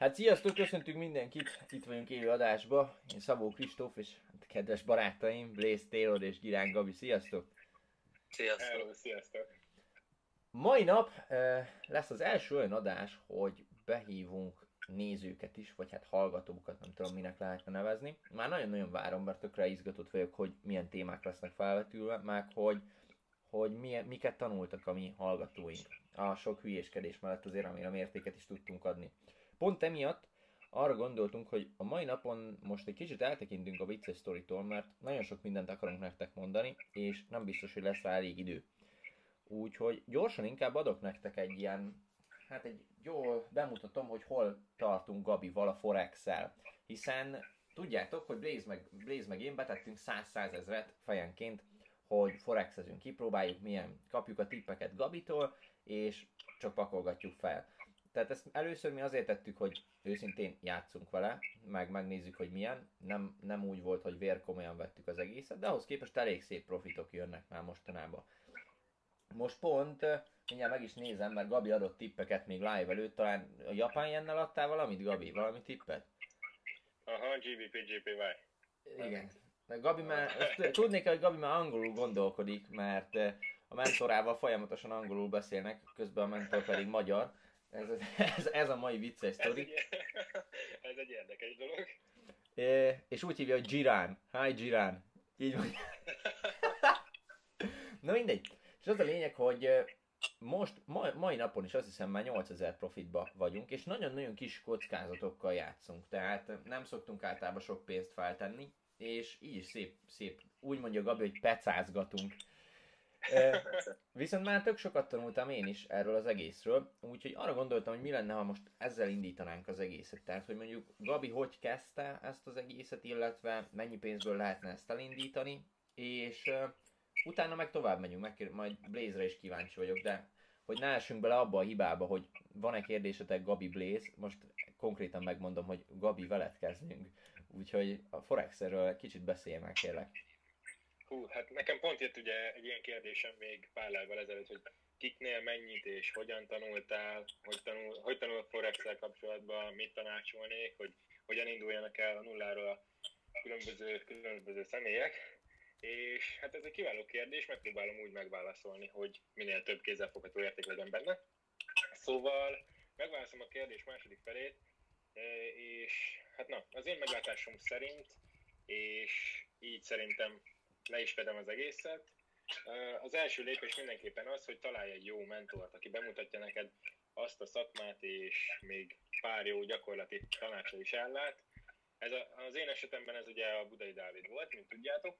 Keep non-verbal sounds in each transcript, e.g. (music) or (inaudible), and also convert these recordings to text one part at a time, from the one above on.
Hát sziasztok, köszöntünk mindenkit, itt vagyunk élő adásba. Én Szabó Kristóf és hát kedves barátaim, Blaze Taylor és Girán Gabi, sziasztok! Sziasztok! Hello, sziasztok! Mai nap uh, lesz az első olyan adás, hogy behívunk nézőket is, vagy hát hallgatókat, nem tudom minek lehetne nevezni. Már nagyon-nagyon várom, mert tökre izgatott vagyok, hogy milyen témák lesznek felvetülve, meg hogy, hogy milyen, miket tanultak a mi hallgatóink. A sok hülyéskedés mellett azért remélem értéket is tudtunk adni. Pont emiatt arra gondoltunk, hogy a mai napon most egy kicsit eltekintünk a vicces sztoritól, mert nagyon sok mindent akarunk nektek mondani, és nem biztos, hogy lesz rá elég idő. Úgyhogy gyorsan inkább adok nektek egy ilyen, hát egy jól bemutatom, hogy hol tartunk Gabival a Forex-el. Hiszen tudjátok, hogy Blaze meg, Blaze meg én betettünk 100-100 ezret fejenként, hogy forexezünk, kipróbáljuk milyen, kapjuk a tippeket Gabitól, és csak pakolgatjuk fel. Tehát ezt először mi azért tettük, hogy őszintén játszunk vele, meg megnézzük, hogy milyen. Nem, nem úgy volt, hogy vérkomolyan vettük az egészet, de ahhoz képest elég szép profitok jönnek már mostanában. Most pont, mindjárt meg is nézem, mert Gabi adott tippeket még live előtt, talán a japán jennel adtál valamit, Gabi? Valami tippet? Aha, GBP, GPY. Igen. Gabi már, tudnék, hogy Gabi már angolul gondolkodik, mert a mentorával folyamatosan angolul beszélnek, közben a mentor pedig magyar. Ez, ez, ez a mai vicces sztori. Ez, egy, ez egy érdekes dolog. É, és úgy hívja, hogy Girán. Hi Girán. Így van. Na mindegy. És az a lényeg, hogy most, mai, mai napon is azt hiszem már 8000 profitba vagyunk, és nagyon-nagyon kis kockázatokkal játszunk, tehát nem szoktunk általában sok pénzt feltenni, és így is szép, szép, úgy mondja Gabi, hogy pecázgatunk. Viszont már tök sokat tanultam én is erről az egészről, úgyhogy arra gondoltam, hogy mi lenne, ha most ezzel indítanánk az egészet. Tehát, hogy mondjuk Gabi hogy kezdte ezt az egészet, illetve mennyi pénzből lehetne ezt elindítani, és utána meg tovább megyünk, meg, majd Blaze-re is kíváncsi vagyok, de hogy ne essünk bele abba a hibába, hogy van-e kérdésetek Gabi Blaze, most konkrétan megmondom, hogy Gabi veled kezdünk, úgyhogy a Forexerről kicsit beszélj meg kérlek. Hú, hát nekem pont jött ugye egy ilyen kérdésem még pár live ezelőtt, hogy kiknél mennyit és hogyan tanultál, hogy, tanul, hogy tanul forex kapcsolatban, mit tanácsolnék, hogy hogyan induljanak el a nulláról a különböző, különböző személyek. És hát ez egy kiváló kérdés, megpróbálom úgy megválaszolni, hogy minél több kézzelfogható érték legyen benne. Szóval megválaszolom a kérdés második felét, és hát na, az én meglátásom szerint, és így szerintem le is az egészet, az első lépés mindenképpen az, hogy találj egy jó mentort, aki bemutatja neked azt a szakmát, és még pár jó gyakorlati tanácsa is ellát. Ez a, az én esetemben ez ugye a Budai Dávid volt, mint tudjátok,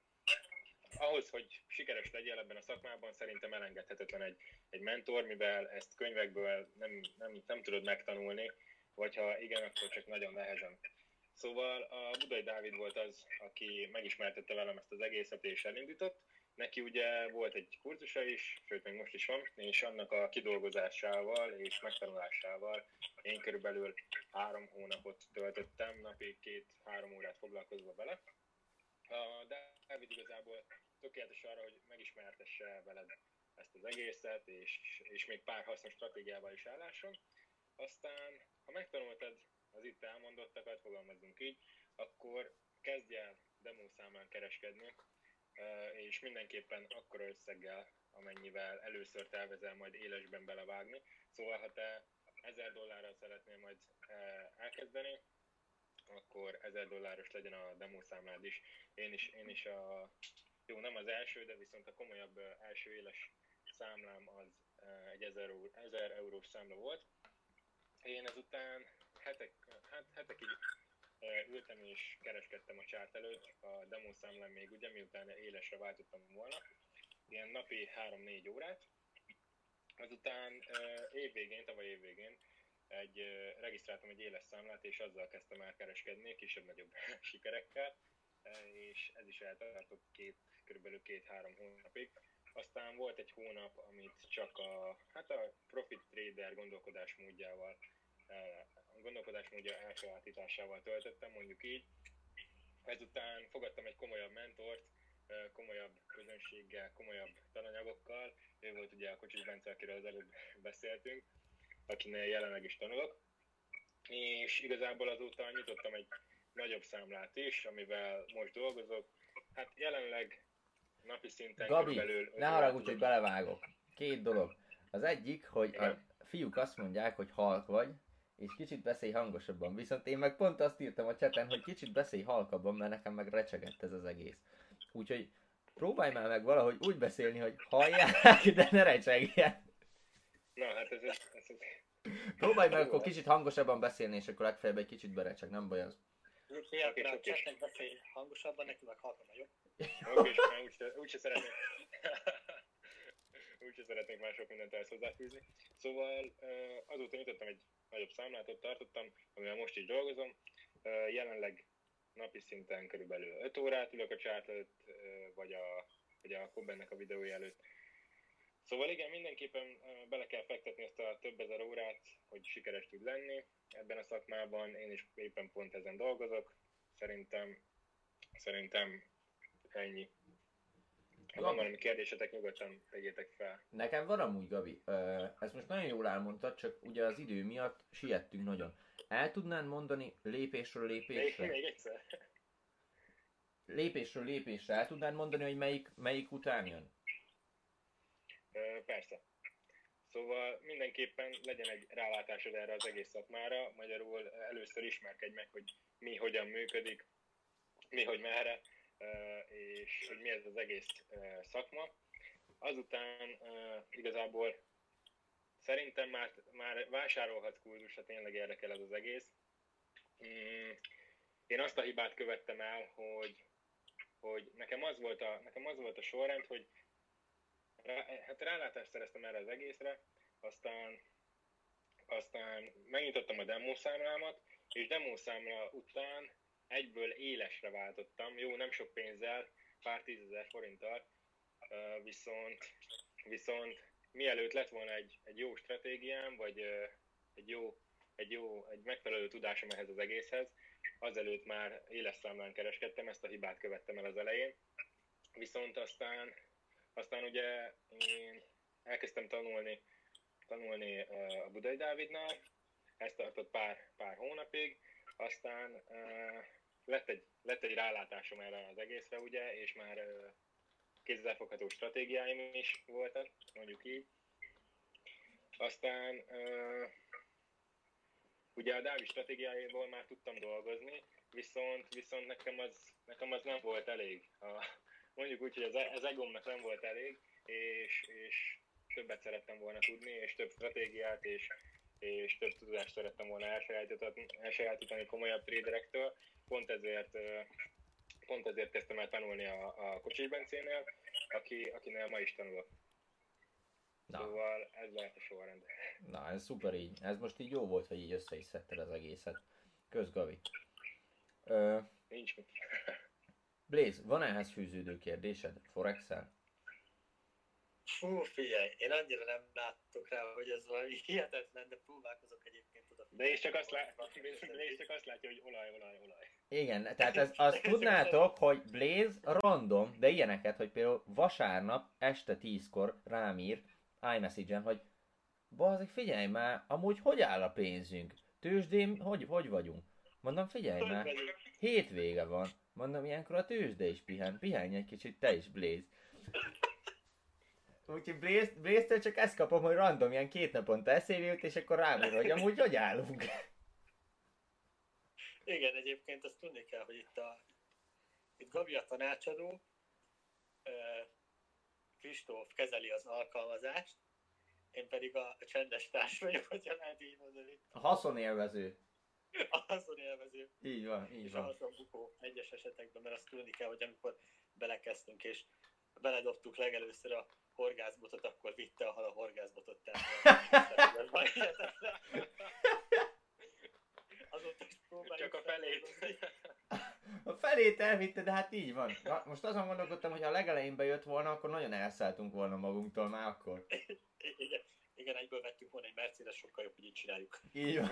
ahhoz, hogy sikeres legyél ebben a szakmában, szerintem elengedhetetlen egy, egy mentor, mivel ezt könyvekből nem, nem, nem tudod megtanulni, vagy ha igen, akkor csak nagyon nehezen. Szóval a Budai Dávid volt az, aki megismertette velem ezt az egészet és elindított. Neki ugye volt egy kurzusa is, sőt még most is van, és annak a kidolgozásával és megtanulásával én körülbelül három hónapot töltöttem, napi két-három órát foglalkozva vele. A Dávid igazából tökéletes arra, hogy megismertesse veled ezt az egészet, és, és még pár hasznos stratégiával is álláson. Aztán, ha megtanultad az itt elmondottakat, fogalmazunk így, akkor kezdj el demószámán kereskedni, és mindenképpen akkora összeggel, amennyivel először tervezel majd élesben belevágni. Szóval, ha te 1000 dollárral szeretnél majd elkezdeni, akkor 1000 dolláros legyen a demószámlád is. Én is, én is a, jó, nem az első, de viszont a komolyabb első éles számlám az egy 1000, euró, 1000 eurós számla volt. Én ezután hetek, hát, hetekig ültem és kereskedtem a csárt előtt, a demószámlán még ugye, miután élesre váltottam volna, ilyen napi 3-4 órát. Azután évvégén, tavaly évvégén egy, regisztráltam egy éles számlát, és azzal kezdtem el kereskedni, kisebb-nagyobb (laughs) sikerekkel, és ez is eltartott két, körülbelül két-három hónapig. Aztán volt egy hónap, amit csak a, hát a profit trader gondolkodásmódjával, gondolkodásmódja elsajátításával töltöttem, mondjuk így. Ezután fogadtam egy komolyabb mentort, komolyabb közönséggel, komolyabb tananyagokkal. Ő volt ugye a Kocsis Bence, akiről az előbb (laughs) beszéltünk, akinél jelenleg is tanulok. és igazából azóta nyitottam egy nagyobb számlát is, amivel most dolgozok. Hát jelenleg napi szinten Gabi, körülbelül... ne haragudj, hogy belevágok. Két dolog. Az egyik, hogy a fiúk azt mondják, hogy halk vagy, és kicsit beszélj hangosabban. Viszont én meg pont azt írtam a cseten, hogy kicsit beszélj halkabban, mert nekem meg recsegett ez az egész. Úgyhogy próbálj már meg valahogy úgy beszélni, hogy hallják, de ne recsegjen. Na, hát ez, ez, ez, Próbálj meg akkor kicsit hangosabban beszélni, és akkor legfeljebb egy kicsit berecseg, nem baj az. Miért Oké, a chatnek beszélj hangosabban, neki meg halkan jó? (laughs) Oké, úgyse, úgyse szeretnék... (laughs) úgyse szeretnék már sok mindent ezt hozzáfűzni. Szóval azóta nyitottam egy nagyobb számlát, ott tartottam, amivel most is dolgozom. Jelenleg napi szinten körülbelül 5 órát ülök a csárt előtt, vagy a, vagy a Kobennek a videója előtt. Szóval igen, mindenképpen bele kell fektetni ezt a több ezer órát, hogy sikeres tud lenni ebben a szakmában. Én is éppen pont ezen dolgozok. Szerintem, szerintem ennyi. Ha van valami kérdésetek, nyugodtan tegyétek fel. Nekem van amúgy, Gabi, ezt most nagyon jól elmondtad, csak ugye az idő miatt siettünk nagyon. El tudnád mondani lépésről Még, lépésre? még egyszer? Lépésről lépésre el tudnád mondani, hogy melyik, melyik után jön? Persze. Szóval mindenképpen legyen egy rálátásod erre az egész szakmára, magyarul először ismerkedj meg, hogy mi hogyan működik, mi hogy merre, és hogy mi ez az egész szakma. Azután igazából szerintem már, már vásárolhatsz kurzus, ha tényleg érdekel ez az egész. Mm, Én azt a hibát követtem el, hogy, hogy nekem, az volt a, nekem az volt a sorrend, hogy rá, hát rálátást szereztem erre az egészre, aztán, aztán megnyitottam a demószámlámat, és demószámla után egyből élesre váltottam, jó, nem sok pénzzel, pár tízezer forinttal, viszont, viszont mielőtt lett volna egy, egy jó stratégiám, vagy egy jó, egy jó, egy megfelelő tudásom ehhez az egészhez, azelőtt már éles számlán kereskedtem, ezt a hibát követtem el az elején, viszont aztán aztán ugye én elkezdtem tanulni, tanulni a Budai Dávidnál, ez tartott pár, pár hónapig, aztán uh, lett, egy, lett egy rálátásom erre az egészre, ugye, és már kézzelfogható stratégiáim is voltak, mondjuk így. Aztán ugye a Dávid stratégiájából már tudtam dolgozni, viszont, viszont nekem, az, nekem az nem volt elég. A, mondjuk úgy, hogy az, az egomnak nem volt elég, és, és többet szerettem volna tudni, és több stratégiát, és, és több tudást szerettem volna elsajátítani, elsajátítani komolyabb traderektől. Pont ezért, pont ezért kezdtem el tanulni a, a Kocsis Bencénél, aki, akinél ma is tanulok. Na, Szóval ez lehet a sorrend. na, ez szuper így. Ez most így jó volt, hogy így össze is szedted az egészet. Kösz, Gabi. Ö, Nincs mit. Blaze, van ehhez fűződő kérdésed? Forex-el? Fú, figyelj, én annyira nem láttok rá, hogy ez valami (laughs) hihetetlen, de próbálkozok egyébként oda. De és csak azt, lát, de és csak azt látja, hogy olaj, olaj, olaj. Igen, tehát ez, azt tudnátok, hogy Blaze random, de ilyeneket, hogy például vasárnap este 10-kor rám ír iMessage-en, hogy Bazzik, figyelj már, amúgy hogy áll a pénzünk? Tőzsdén, hogy, hogy vagyunk? Mondom, figyelj már, hétvége van. Mondom, ilyenkor a tőzsde is pihen. Pihenj egy kicsit, te is, Blaze. (laughs) Úgyhogy Blaze, Blaze-től csak ezt kapom, hogy random, ilyen két naponta eszébe jut, és akkor rám ír, hogy amúgy hogy állunk. Igen, egyébként azt tudni kell, hogy itt a itt Gabi a tanácsadó, Kristóf kezeli az alkalmazást, én pedig a, a csendes társ vagyok, hogyha lehet így mondani. A haszonélvező. A haszonélvező Így van, így és a van. haszonbukó egyes esetekben, mert azt tudni kell, hogy amikor belekezdtünk és beledobtuk legelőször a horgászbotot, akkor vitte a hal a horgászbotot. Tehát, ez van hihetetlen. Azóta is próbáljuk Csak a felét. feldolgozni. A felét elvitte, de hát így van. Na, most azon gondolkodtam, hogy ha a legelején bejött volna, akkor nagyon elszálltunk volna magunktól már akkor. Igen, igen, egyből vettük volna egy Mercedes, sokkal jobb, hogy így csináljuk. Így van.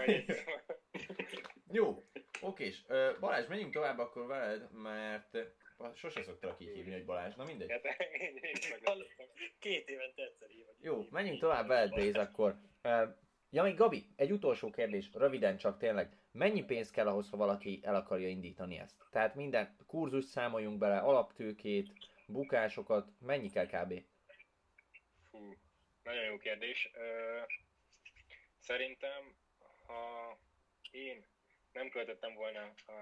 Jó, okés. Ö, Balázs, menjünk tovább akkor veled, mert sose szoktalak így hívni, hogy Balázs, na mindegy. Hát én, én. Két évente egyszer hívod. Jó, menjünk tovább veled, Blaze, akkor. Ja, még Gabi, egy utolsó kérdés, röviden csak tényleg. Mennyi pénz kell ahhoz, ha valaki el akarja indítani ezt? Tehát minden kurzus számoljunk bele, alaptőkét, bukásokat, mennyi kell kb? Fú, nagyon jó kérdés. Ö, szerintem, ha én nem költöttem volna a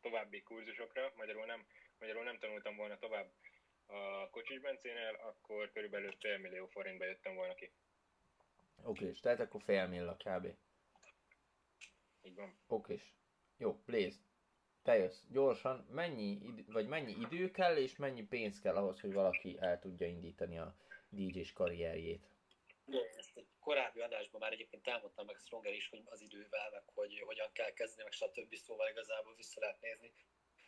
további kurzusokra, magyarul nem, magyarul nem tanultam volna tovább a Kocsis Bencénél, akkor körülbelül fél millió forintba jöttem volna ki. Oké, és tehát akkor fél milla kb. Így van. Oké. Jó, Blaze. Te jössz. Gyorsan, mennyi, id- vagy mennyi idő kell, és mennyi pénz kell ahhoz, hogy valaki el tudja indítani a DJ-s karrierjét? De ezt egy korábbi adásban már egyébként elmondtam meg Stronger is, hogy az idővel, meg hogy hogyan kell kezdeni, meg stb. Szóval igazából vissza lehet nézni.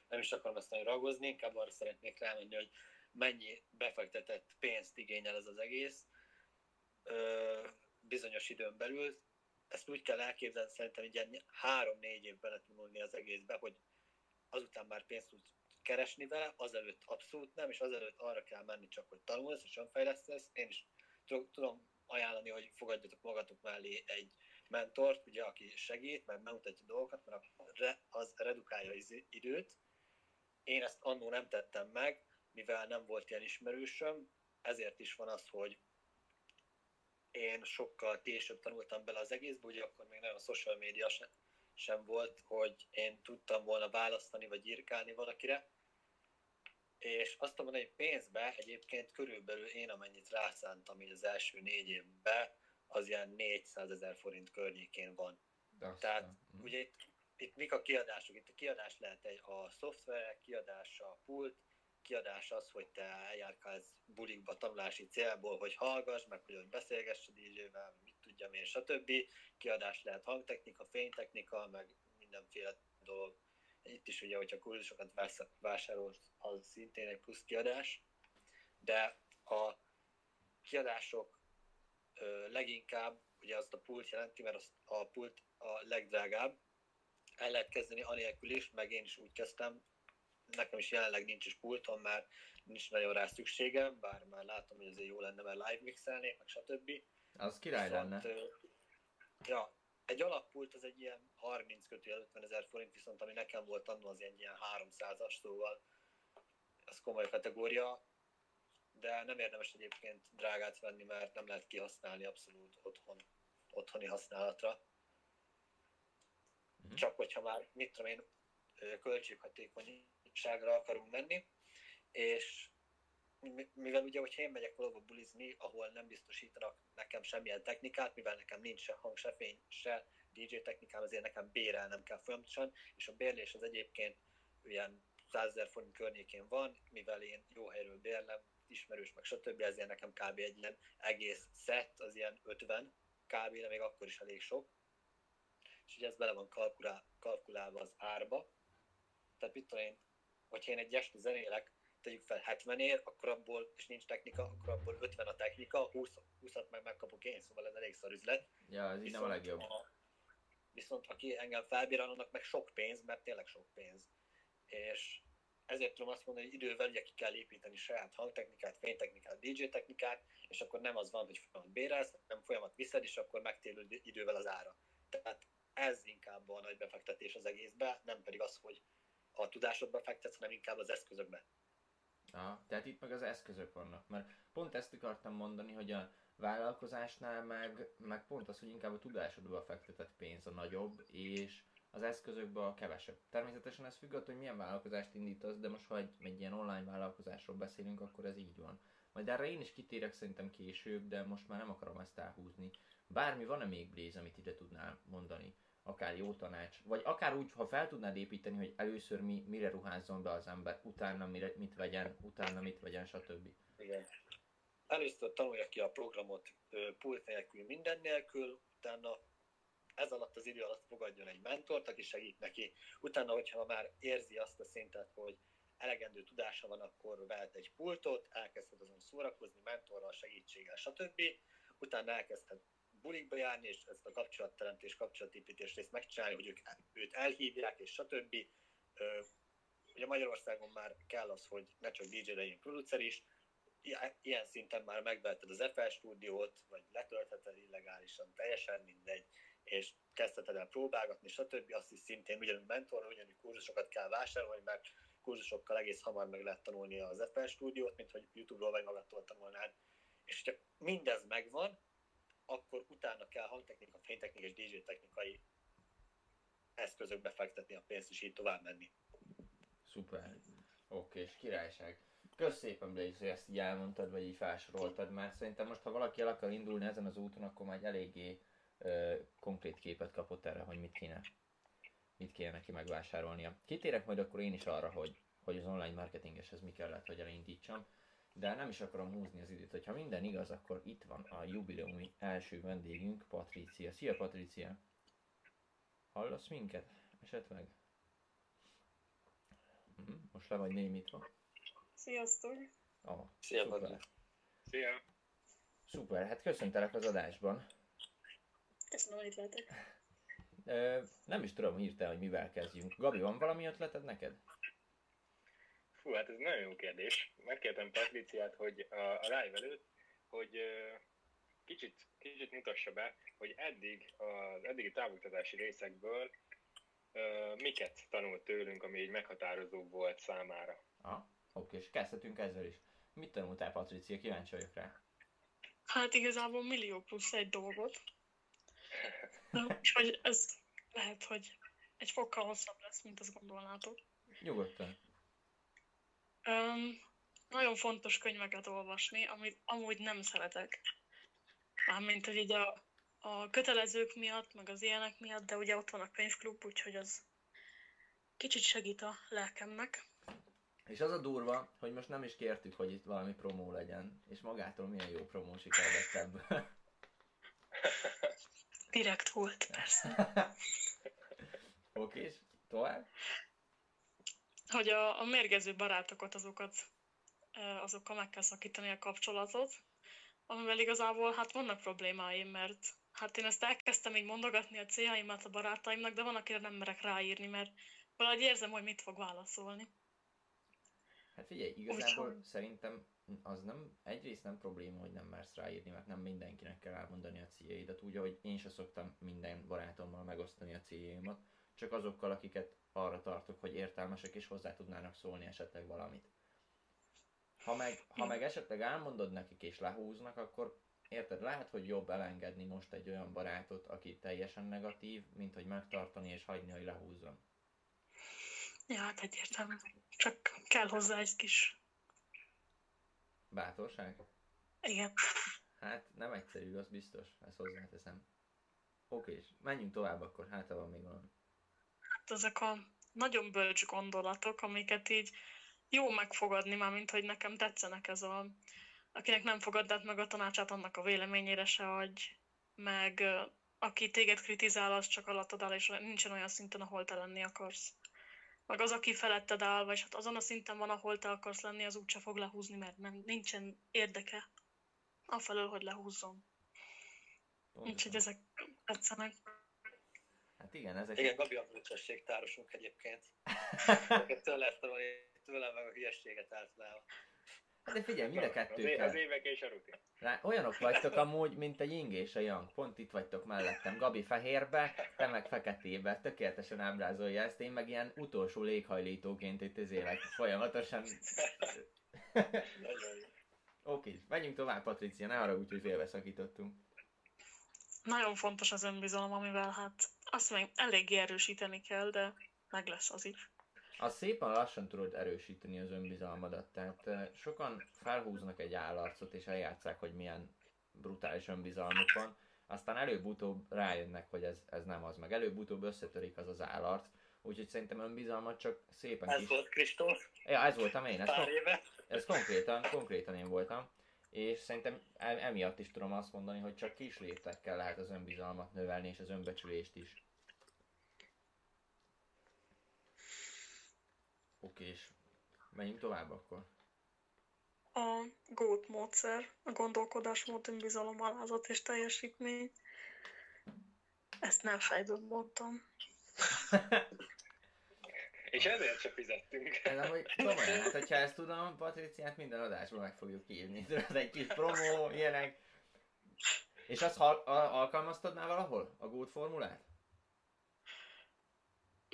Nem is akarom ezt nagyon ragozni, inkább arra szeretnék rámenni, hogy mennyi befektetett pénzt igényel ez az egész ö, bizonyos időn belül. Ezt úgy kell elképzelni szerintem, hogy ilyen három-négy év bele tanulni az egészbe, hogy azután már pénzt tudsz keresni vele, azelőtt abszolút nem, és azelőtt arra kell menni csak, hogy tanulsz és önfejlesztesz. Én is tudom ajánlani, hogy fogadjatok magatok mellé egy mentort, ugye, aki segít, mert bemutatja dolgokat, mert az redukálja az időt. Én ezt annó nem tettem meg, mivel nem volt ilyen ismerősöm, ezért is van az, hogy én sokkal később tanultam bele az egészbe, ugye akkor még nagyon social média se, sem volt, hogy én tudtam volna választani vagy írkálni valakire. És azt mondani, hogy pénzbe egyébként körülbelül én amennyit rászántam így az első négy évben, az ilyen 400 ezer forint környékén van. Tehát Mhm. ugye itt, itt mik a kiadások? Itt a kiadás lehet egy, a szoftverek kiadása, a pult, kiadás az, hogy te eljárkálsz bulikba tanulási célból, hogy hallgass, meg hogy ott beszélgess a DJ-vel, mit tudjam én, stb. Kiadás lehet hangtechnika, fénytechnika, meg mindenféle dolog. Itt is ugye, hogyha kurzusokat vásárolsz, az szintén egy plusz kiadás, de a kiadások ö, leginkább ugye azt a pult jelenti, mert az, a pult a legdrágább. El lehet kezdeni anélkül is, meg én is úgy kezdtem. Nekem is jelenleg nincs is pultom, mert nincs nagyon rá szükségem, bár már látom, hogy azért jó lenne, mert live mixelnék, meg stb. Az király lenne. ö, ja, egy alappult az egy ilyen 30 kötőjel 50 ezer forint, viszont ami nekem volt annó az egy ilyen 300-as, szóval ez komoly kategória, de nem érdemes egyébként drágát venni, mert nem lehet kihasználni abszolút otthon, otthoni használatra. Mhm. Csak hogyha már, mit tudom én, ö, költséghatékonyságra akarunk menni, és mi- mivel ugye, hogyha én megyek valahova bulizni, ahol nem biztosítanak nekem semmilyen technikát, mivel nekem nincs se hang, se fény, se DJ technikám, ezért nekem bérelnem kell folyamatosan, és a bérlés az egyébként ilyen 100 ezer forint környékén van, mivel én jó helyről bérlem, ismerős, meg stb. ezért nekem kb. egy ilyen egész set, az ilyen 50 kb. de még akkor is elég sok. És ugye ez bele van kalkulál, kalkulálva az árba. Tehát mit tudom én, hogyha én egy este zenélek, tegyük fel 70 ér, akkor abból, és nincs technika, akkor abból 50 a technika, 20, 20-at meg megkapok én, szóval ez elég szar üzlet. Ja, ez így nem a legjobb. A, viszont aki engem felbír, annak meg sok pénz, mert tényleg sok pénz. És ezért tudom azt mondani, hogy idővel ugye ki kell építeni saját hangtechnikát, fénytechnikát, DJ technikát, és akkor nem az van, hogy folyamat bérelsz, hanem folyamat viszed, és akkor megtérül idővel az ára. Tehát ez inkább a nagy befektetés az egészbe, nem pedig az, hogy a tudásodba fektetsz, hanem inkább az eszközökbe. Ja, tehát itt meg az eszközök vannak, mert pont ezt akartam mondani, hogy a vállalkozásnál meg, meg pont az, hogy inkább a tudásodba fektetett pénz a nagyobb, és az eszközökbe a kevesebb. Természetesen ez függ attól, hogy milyen vállalkozást indítasz, de most ha egy, egy ilyen online vállalkozásról beszélünk, akkor ez így van. Majd erre én is kitérek szerintem később, de most már nem akarom ezt elhúzni. Bármi van-e még Blaze, amit ide tudnál mondani? Akár jó tanács, vagy akár úgy, ha fel tudnád építeni, hogy először mi, mire ruházzon be az ember, utána mire, mit vegyen, utána mit vegyen, stb. Igen. Először tanulja ki a programot pult nélkül, minden nélkül, utána ez alatt az idő alatt fogadjon egy mentort, aki segít neki. Utána, hogyha már érzi azt a szintet, hogy elegendő tudása van, akkor vehet egy pultot, elkezdhet azon szórakozni, mentorral, segítséggel, stb. Utána elkezdhet bulikba járni, és ezt a kapcsolatteremtés, kapcsolatépítés részt megcsinálni, hogy ők, őt elhívják, és stb. Ugye Magyarországon már kell az, hogy ne csak DJ legyen producer is, ilyen szinten már megvetted az FL stúdiót, vagy letöltheted illegálisan, teljesen mindegy, és kezdheted el próbálgatni, stb. Azt is szintén ugyanúgy mentor, ugyanúgy kurzusokat kell vásárolni, mert kurzusokkal egész hamar meg lehet tanulni az FL stúdiót, mint hogy YouTube-ról vagy magadtól tanulnád. És hogyha mindez megvan, akkor utána kell hangtechnika, fénytechnika és DJ technikai eszközökbe fektetni a pénzt, és így tovább menni. Szuper. Oké, és királyság. Kösz szépen, Blaze, hogy ezt így elmondtad, vagy így felsoroltad, mert szerintem most, ha valaki el akar indulni ezen az úton, akkor már egy eléggé ö, konkrét képet kapott erre, hogy mit kéne, mit kéne neki megvásárolnia. Kitérek majd akkor én is arra, hogy, hogy az online marketingeshez mi kellett, hogy elindítsam, de nem is akarom húzni az időt. Hogyha minden igaz, akkor itt van a jubileumi első vendégünk, Patricia. Szia, Patricia! Hallasz minket? Esetleg? Mhm, most le vagy némítva. Sziasztok! Oh, Szia, szuper. Szia! Szuper, hát köszöntelek az adásban. Köszönöm, hogy itt lehetek. Nem is tudom hirtelen, hogy mivel kezdjünk. Gabi, van valami ötleted neked? Fú, hát ez nagyon jó kérdés. Megkértem Patriciát, hogy a, a live előtt, hogy kicsit, kicsit mutassa be, hogy eddig az eddigi távoktatási részekből miket tanult tőlünk, ami így meghatározó volt számára. Ah, oké, és kezdhetünk ezzel is. Mit tanultál, Patricia? Kíváncsi vagyok rá. Hát igazából millió plusz egy dolgot. Úgyhogy ez lehet, hogy egy fokkal hosszabb lesz, mint azt gondolnátok. Nyugodtan. Um, nagyon fontos könyveket olvasni, amit amúgy nem szeretek. Mármint, hogy így a, a kötelezők miatt, meg az ilyenek miatt, de ugye ott van a könyvklub, úgyhogy az kicsit segít a lelkemnek. És az a durva, hogy most nem is kértük, hogy itt valami promó legyen, és magától milyen jó promó siker ebből. Direkt volt, persze. (laughs) Oké, és tovább? Hogy a, a mérgező barátokat, azokat, e, azokkal meg kell szakítani a kapcsolatot, amivel igazából hát vannak problémáim, mert hát én ezt elkezdtem így mondogatni a céljaimat a barátaimnak, de van, akire nem merek ráírni, mert valahogy érzem, hogy mit fog válaszolni. Hát figyelj, igazából Úgyhogy- szerintem az nem, egyrészt nem probléma, hogy nem mersz ráírni, mert nem mindenkinek kell elmondani a céljaidat, úgy, ahogy én se szoktam minden barátommal megosztani a céljaimat, csak azokkal, akiket arra tartok, hogy értelmesek és hozzá tudnának szólni esetleg valamit. Ha meg, ha meg esetleg elmondod nekik és lehúznak, akkor érted, lehet, hogy jobb elengedni most egy olyan barátot, aki teljesen negatív, mint hogy megtartani és hagyni, hogy lehúzzon. Ja, hát egyértelmű. Csak kell hozzá egy kis... Bátorság? Igen. Hát nem egyszerű, az biztos, ezt hozzáteszem. Oké, és menjünk tovább akkor, hát ha van még valami. Hát ezek a nagyon bölcs gondolatok, amiket így jó megfogadni, már mint hogy nekem tetszenek ez a... Akinek nem fogadd meg a tanácsát, annak a véleményére se adj, meg aki téged kritizál, az csak alattad áll, és nincsen olyan szinten, ahol te lenni akarsz. Meg az, aki feletted áll, vagy hát azon a szinten van, ahol te akarsz lenni, az úgyse fog lehúzni, mert nem, nincsen érdeke afelől, hogy lehúzzon. Úgyhogy ezek tetszenek. Hát igen, ezek... Igen, Gabi a bölcsességtárosunk egyébként. (laughs) Tőle ezt tanulni, tőlem meg a hülyességet általában. Hát de figyelj, mind a é- az évek és a rutin. Rá, olyanok vagytok amúgy, mint a Ying és a Yang. Pont itt vagytok mellettem. Gabi fehérbe, te meg feketébe. Tökéletesen ábrázolja ezt. Én meg ilyen utolsó léghajlítóként itt az élek folyamatosan. (laughs) Oké, menjünk tovább, Patricia. Ne haragudj, hogy félbeszakítottunk. Nagyon fontos az önbizalom, amivel hát azt meg eléggé erősíteni kell, de meg lesz az is. Az szépen lassan tudod erősíteni az önbizalmadat. Tehát eh, sokan felhúznak egy állarcot és eljátszák, hogy milyen brutális önbizalmuk van. Aztán előbb-utóbb rájönnek, hogy ez, ez nem az, meg előbb-utóbb összetörik az az állarc. Úgyhogy szerintem önbizalmat csak szépen Ez kis... volt Kristóf Ja, ez voltam én, ez, pár kon- éve. ez konkrétan, konkrétan én voltam. És szerintem emiatt is tudom azt mondani, hogy csak kis léptekkel lehet az önbizalmat növelni, és az önbecsülést is. Oké, és menjünk tovább akkor. A GOAT módszer, a gondolkodásmód, önbizalom, alázat és teljesítmény. Ezt nem fejből mondtam. (laughs) És ezért se fizettünk. Ez amúgy komolyan, hát hogyha ezt tudom, Patriciát minden adásban meg fogjuk írni. Tudod, egy kis promó, ilyenek. És azt hal- a- alkalmaztad már valahol? A Gold formulát?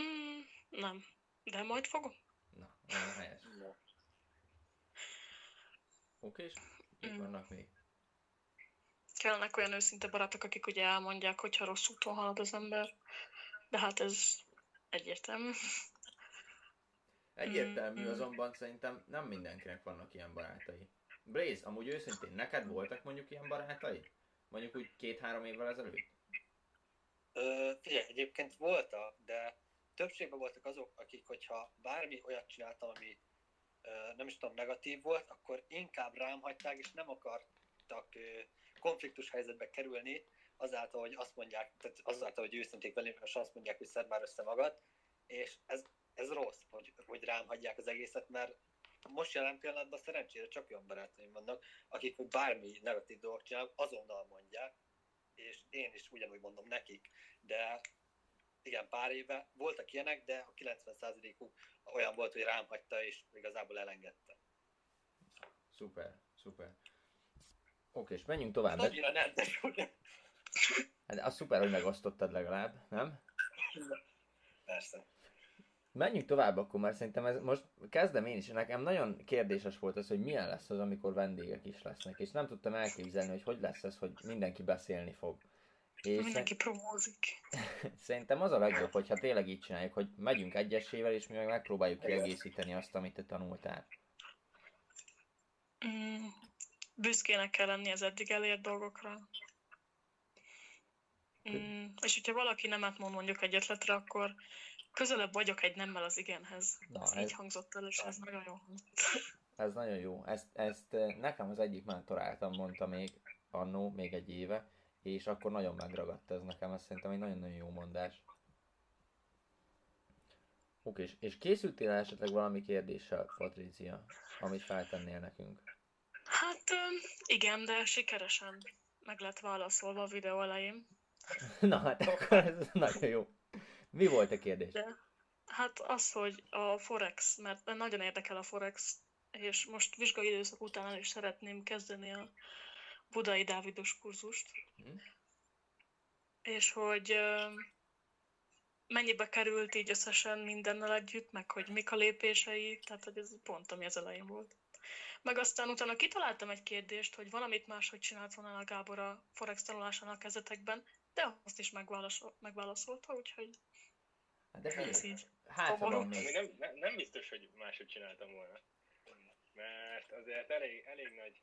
Mm, nem. De majd fogom. Na, nagyon helyes. Oké, és mik Mm. vannak még? Kellnek olyan őszinte barátok, akik ugye elmondják, hogyha rossz úton halad az ember. De hát ez egyértelmű. Egyértelmű, Mm, mm. azonban szerintem nem mindenkinek vannak ilyen barátai. Blaze, amúgy őszintén, neked voltak mondjuk ilyen barátai? Mondjuk úgy két-három évvel ezelőtt? Ö, figyelj, egyébként voltak, de többségben voltak azok, akik, hogyha bármi olyat csináltam, ami ö, nem is tudom, negatív volt, akkor inkább rám hagyták, és nem akartak ö, konfliktus helyzetbe kerülni, azáltal, hogy azt mondják, tehát azáltal, hogy őszinték velem, és azt mondják, hogy szed már össze magad, és ez, ez rossz, hogy, hogy rám hagyják az egészet, mert most jelen pillanatban szerencsére csak olyan barátaim vannak, akik hogy bármi negatív dolgot csinálnak, azonnal mondják, és én is ugyanúgy mondom nekik, de igen, pár éve voltak ilyenek, de a 90%-uk olyan volt, hogy rám hagyta, és igazából elengedte. Szuper, szuper. Oké, és menjünk tovább. Annyira nem, de? Hát az szuper, hogy megosztottad legalább, nem? Persze. Menjünk tovább akkor, mert szerintem ez most kezdem én is. Nekem nagyon kérdéses volt az, hogy milyen lesz az, amikor vendégek is lesznek, és nem tudtam elképzelni, hogy hogy lesz ez, hogy mindenki beszélni fog. És Mindenki promózik. (laughs) Szerintem az a legjobb, hogyha tényleg így csináljuk, hogy megyünk egyesével, és mi meg megpróbáljuk kiegészíteni azt, amit te tanultál. Mm, büszkének kell lenni az eddig elért dolgokra. Mm, és hogyha valaki nemet mond mondjuk egy ötletre, akkor közelebb vagyok egy nemmel az igenhez. Na, ez ez- így hangzott el, és ez nagyon jó hangzott. Ez nagyon jó. Ezt, ezt eh, nekem az egyik mentoráltam mondta még annó, még egy éve, és akkor nagyon megragadt ez nekem, ez szerintem egy nagyon-nagyon jó mondás. Oké, és, és készültél esetleg valami kérdéssel, Patricia, amit feltennél nekünk? Hát igen, de sikeresen meg lett válaszolva a videó elején. (laughs) Na hát akkor ez nagyon jó. Mi volt a kérdés? De hát az, hogy a Forex, mert nagyon érdekel a Forex, és most vizsgai időszak után el is szeretném kezdeni a Budai Dávidos kurzust. Hm? És hogy mennyibe került így összesen mindennel együtt, meg hogy mik a lépései, tehát hogy ez pont ami az elején volt. Meg aztán utána kitaláltam egy kérdést, hogy valamit máshogy csinált volna a Gábor a Forex tanulásának kezdetekben, de azt is megválaszol, megválaszolta, úgyhogy Hát de figyelj, hát ha van még. nem, nem, nem biztos, hogy máshogy csináltam volna. Mert azért elég, elég nagy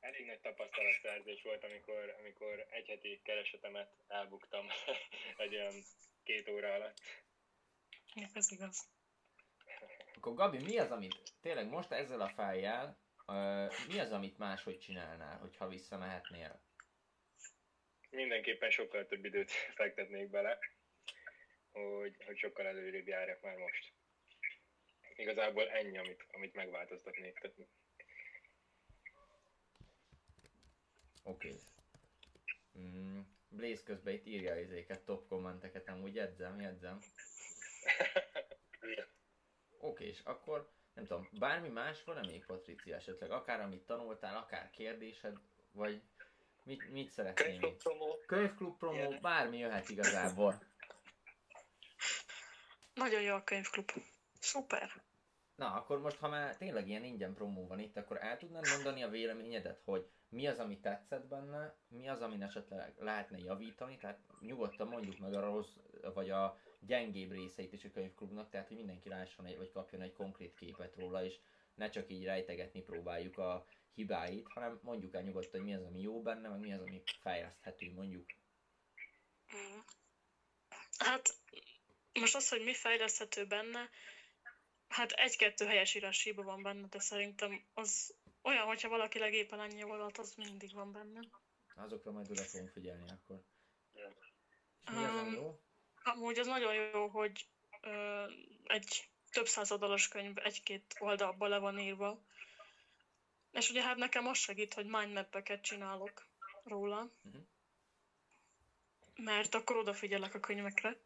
elég nagy tapasztalatszerzés volt, amikor, amikor egy heti keresetemet elbuktam (laughs) egy olyan két óra alatt. Ja, ez igaz. Akkor Gabi, mi az, amit tényleg most ezzel a fejjel, uh, mi az, amit máshogy csinálnál, hogyha visszamehetnél? Mindenképpen sokkal több időt (laughs) fektetnék bele, hogy, hogy sokkal előrébb járjak már most. Igazából ennyi, amit, amit megváltoztatnék. Tehát Oké. Okay. Mm, Blaze közben itt írja izéket, top kommenteket, amúgy jegyzem, jegyzem. Oké, okay, és akkor nem tudom, bármi más van-e még Patricia esetleg? Akár amit tanultál, akár kérdésed, vagy mit, mit szeretnél? Könyvklub promó. Könyvklub promó, bármi jöhet igazából. Nagyon jó a könyvklub. Szuper. Na, akkor most, ha már tényleg ilyen ingyen promó van itt, akkor el tudnád mondani a véleményedet, hogy mi az, ami tetszett benne, mi az, amin esetleg lehetne javítani, tehát nyugodtan mondjuk meg a rossz, vagy a gyengébb részeit is a könyvklubnak, tehát hogy mindenki lásson egy, vagy kapjon egy konkrét képet róla, és ne csak így rejtegetni próbáljuk a hibáit, hanem mondjuk el nyugodtan, hogy mi az, ami jó benne, meg mi az, ami fejleszthető, mondjuk. Mm. Hát most az, hogy mi fejleszthető benne, hát egy-kettő helyesírás hiba van benne, de szerintem az olyan, hogyha valaki legéppen ennyi oldalt, az mindig van benne. Azokra majd oda fogunk figyelni akkor. És mi Um, jó? Amúgy az nagyon jó, hogy ö, egy több századolos könyv egy-két oldalba le van írva. És ugye hát nekem az segít, hogy mindmap-eket csinálok róla. Mhm. Mert akkor odafigyelek a könyvekre.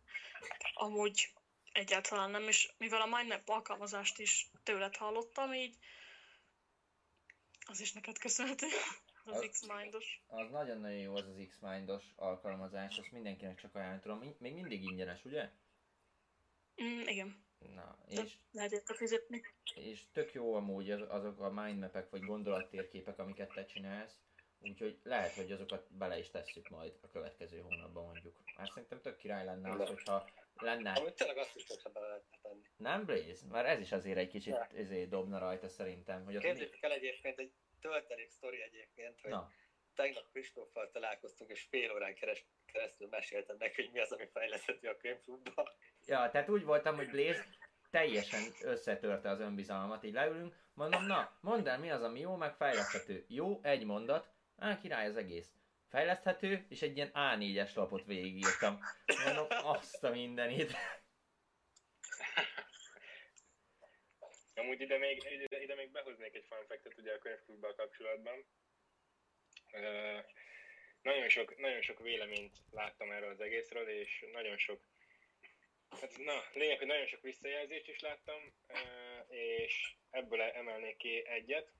Amúgy egyáltalán nem, és mivel a mindmap alkalmazást is tőled hallottam, így az is neked köszönhető, (laughs) az Az- X-Mindos. Az nagyon-nagyon jó az az X-Mindos alkalmazás, azt mindenkinek csak ajánlani tudom. Mi- Még mindig ingyenes, ugye? Mm, igen, Na, és, lehet fizetni. és tök jó amúgy az, azok a mindmapek vagy gondolattérképek, amiket te csinálsz. Úgyhogy lehet, hogy azokat bele is tesszük majd a következő hónapban mondjuk. Már szerintem tök király lenne az, hogyha lenne Amúgy tényleg azt is hogyha bele lehetne tenni. Nem Blaze? Már ez is azért egy kicsit ezért dobna rajta szerintem. Hogy ott mi... Képzeljük el egyébként egy töltelék sztori egyébként, hogy Na, tegnap Kristóffal találkoztunk, és fél órán keres, keresztül meséltem neki, hogy mi az, ami fejleszteti a könyvklubban. ja, tehát úgy voltam, hogy Blaze teljesen összetörte az önbizalmat, így leülünk, mondom, na, mondd el, mi az, ami jó, meg fejleszthető. Jó, egy mondat, á, király az egész. Fejleszthető, és egy ilyen A4-es lapot végigírtam. Mondom, azt a mindenit. Amúgy ide még, ide, ide még behoznék egy fact ugye a könyvklubbal kapcsolatban. Ö, nagyon, sok, nagyon sok véleményt láttam erről az egészről, és nagyon sok, hát na, lényeg, hogy nagyon sok visszajelzést is láttam, és ebből emelnék ki egyet.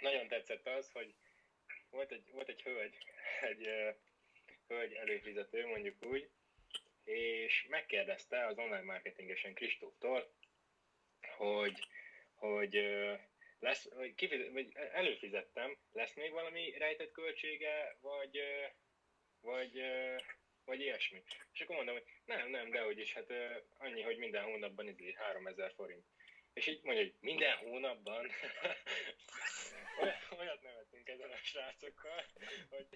Nagyon tetszett az, hogy volt egy, volt egy hölgy, (laughs) egy ö, hölgy előfizető, mondjuk úgy, és megkérdezte az online marketingesen Kristóftól, hogy, hogy ö, lesz, vagy, kifizet, vagy előfizettem, lesz még valami rejtett költsége, vagy, ö, vagy, ö, vagy ilyesmi. És akkor mondom, hogy nem, nem, de hogy is, hát ö, annyi, hogy minden hónapban izé 3000 forint. És így mondja, hogy minden hónapban Oly- (laughs) olyat nevetünk ezen a srácokkal, hogy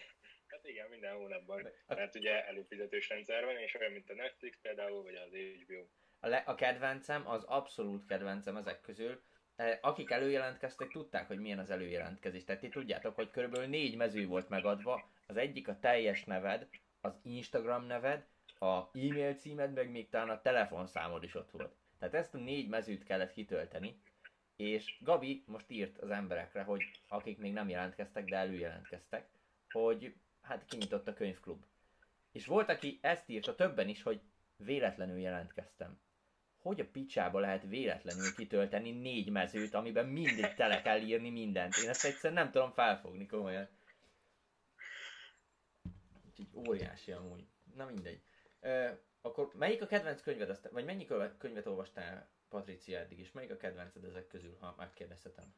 hát igen, minden hónapban. Mert ugye előfizetős rendszer van, és olyan, mint a Netflix például, vagy az HBO. A, le, a kedvencem, az abszolút kedvencem ezek közül, eh, akik előjelentkeztek, tudták, hogy milyen az előjelentkezés. Tehát ti tudjátok, hogy körülbelül négy mező volt megadva, az egyik a teljes neved, az Instagram neved, a e-mail címed, meg még talán a telefonszámod is ott volt. Tehát ezt a négy mezőt kellett kitölteni, és Gabi most írt az emberekre, hogy akik még nem jelentkeztek, de előjelentkeztek, hogy hát kinyitott a könyvklub. És volt, aki ezt írta többen is, hogy véletlenül jelentkeztem. Hogy a picsába lehet véletlenül kitölteni négy mezőt, amiben mindig tele kell írni mindent? Én ezt egyszerűen nem tudom felfogni komolyan. Úgyhogy óriási amúgy. Na mindegy. Ö, akkor melyik a kedvenc könyved, vagy mennyi könyvet olvastál, Patricia, eddig is? Melyik a kedvenced ezek közül, ha megkérdezhetem?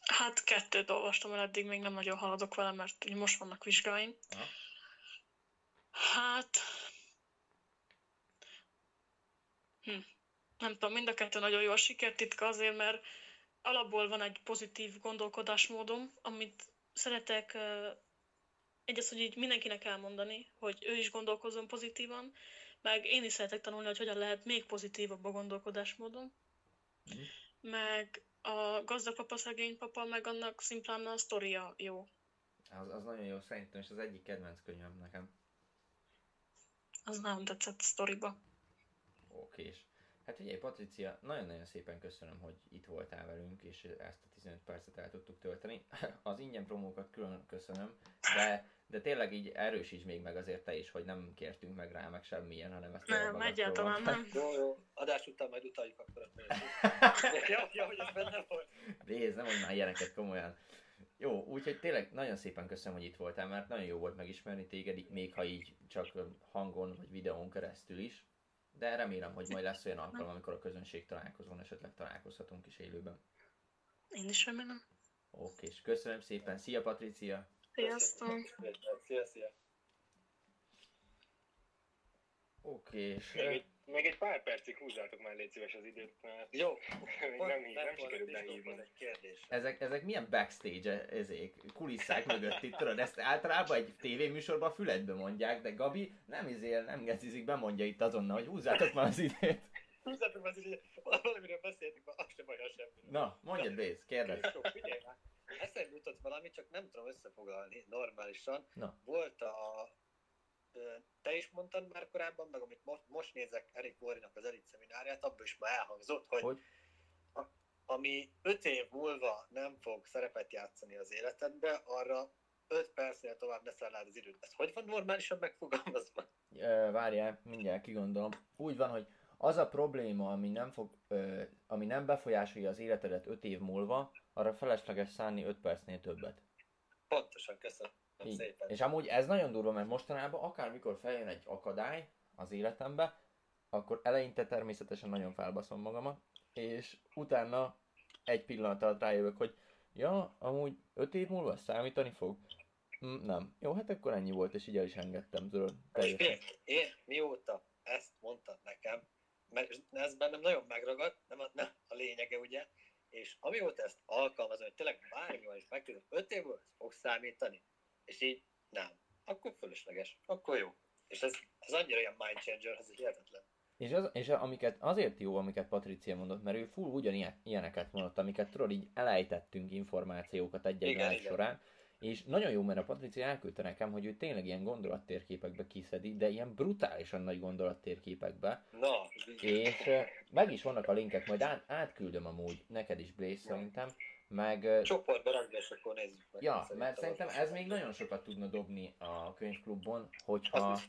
Hát kettőt olvastam el eddig, még nem nagyon haladok vele, mert most vannak vizsgáim. Aha. Hát... Hm. Nem tudom, mind a kettő nagyon jó a sikertitka azért, mert alapból van egy pozitív gondolkodásmódom, amit szeretek ö, egy az, hogy így mindenkinek elmondani, hogy ő is gondolkozzon pozitívan, meg én is szeretek tanulni, hogy hogyan lehet még pozitívabb a gondolkodásmódom. Mhm. Meg a gazdag papa, szegény papa, meg annak szimplán a sztoria jó. Az, az nagyon jó, szerintem, és az egyik kedvenc könyvem nekem. Az nagyon tetszett a sztoriba. Okés. Hát ugye, Patricia, nagyon-nagyon szépen köszönöm, hogy itt voltál velünk, és ezt a 15 percet el tudtuk tölteni. (laughs) Az ingyen promókat külön köszönöm, de, de tényleg így erősíts még meg azért te is, hogy nem kértünk meg rá, meg semmilyen, hanem ezt Nem, egyáltalán nem. Jó, jó. Adás után majd utaljuk akkor a (laughs) ja, ja, hogy ez benne volt. Réz, nem mondj már ilyeneket komolyan. Jó, úgyhogy tényleg nagyon szépen köszönöm, hogy itt voltál, mert nagyon jó volt megismerni téged, még ha így csak hangon vagy videón keresztül is. De remélem, hogy majd lesz olyan alkalom, amikor a közönség találkozón esetleg találkozhatunk is élőben. Én is remélem. Oké, és köszönöm szépen. Szia, Patricia! Sziasztok! Szia, szia. Oké, és... Még egy, még egy pár percig húzzátok már légy szíves az időt, mert Jó, (laughs) még nem, hív, nem sikerült behívnom. kérdés. Ezek, ezek milyen backstage ezék, kulisszák mögött itt, tudod, ezt általában egy tévéműsorban füledbe mondják, de Gabi nem izél, nem gecizik, bemondja itt azonnal, hogy húzzátok már az időt. Húzzátok az hogy valamiről beszéltünk, ma az sem olyan semmi. Na, mondjad, Béz, kérdezz. Kristóf, figyelj már. Eszembe jutott valami, csak nem tudom összefoglalni normálisan. Na. Volt a... Te is mondtad már korábban, meg amit most, most nézek Erik Morinak az elit szemináriát, abban is már elhangzott, hogy, Hogy? A, ami öt év múlva nem fog szerepet játszani az életedbe, arra 5 percnél tovább ne szállád az időt. Ez hogy van normálisan megfogalmazva? Ö, várjál, mindjárt kigondolom. Úgy van, hogy az a probléma, ami nem, fog, ö, ami nem befolyásolja az életedet 5 év múlva, arra felesleges szánni 5 percnél többet. Pontosan, köszönöm Így. szépen. És amúgy ez nagyon durva, mert mostanában akármikor feljön egy akadály az életembe, akkor eleinte természetesen nagyon felbaszom magamat, és utána egy pillanat alatt rájövök, hogy ja, amúgy 5 év múlva számítani fog. Mm, nem. Jó, hát akkor ennyi volt, és így el is engedtem. És Teljesen. én, én mióta ezt mondtad nekem, meg ez bennem nagyon megragad, nem a, nem a lényege ugye, és amióta ezt alkalmazom, hogy tényleg bármi is megtudom, öt év múlva ez fog számítani, és így nem, akkor fölösleges, akkor jó. És ez, ez annyira ilyen mind changer, ez hihetetlen. És, az, és amiket, azért jó, amiket Patricia mondott, mert ő full ugyanilyen ilyeneket mondott, amiket tudod, így elejtettünk információkat egy-egy Igen, igen. során, és nagyon jó, mert a Patricia elküldte nekem, hogy ő tényleg ilyen gondolattérképekbe kiszedi, de ilyen brutálisan nagy gondolattérképekbe, Na, és meg is vannak a linkek, majd át, átküldöm amúgy neked is, Blaze, szerintem, meg csoportba rakd, és akkor nézzük meg. Ja, mert szerintem ez még nagyon sokat tudna dobni a könyvklubban, hogyha,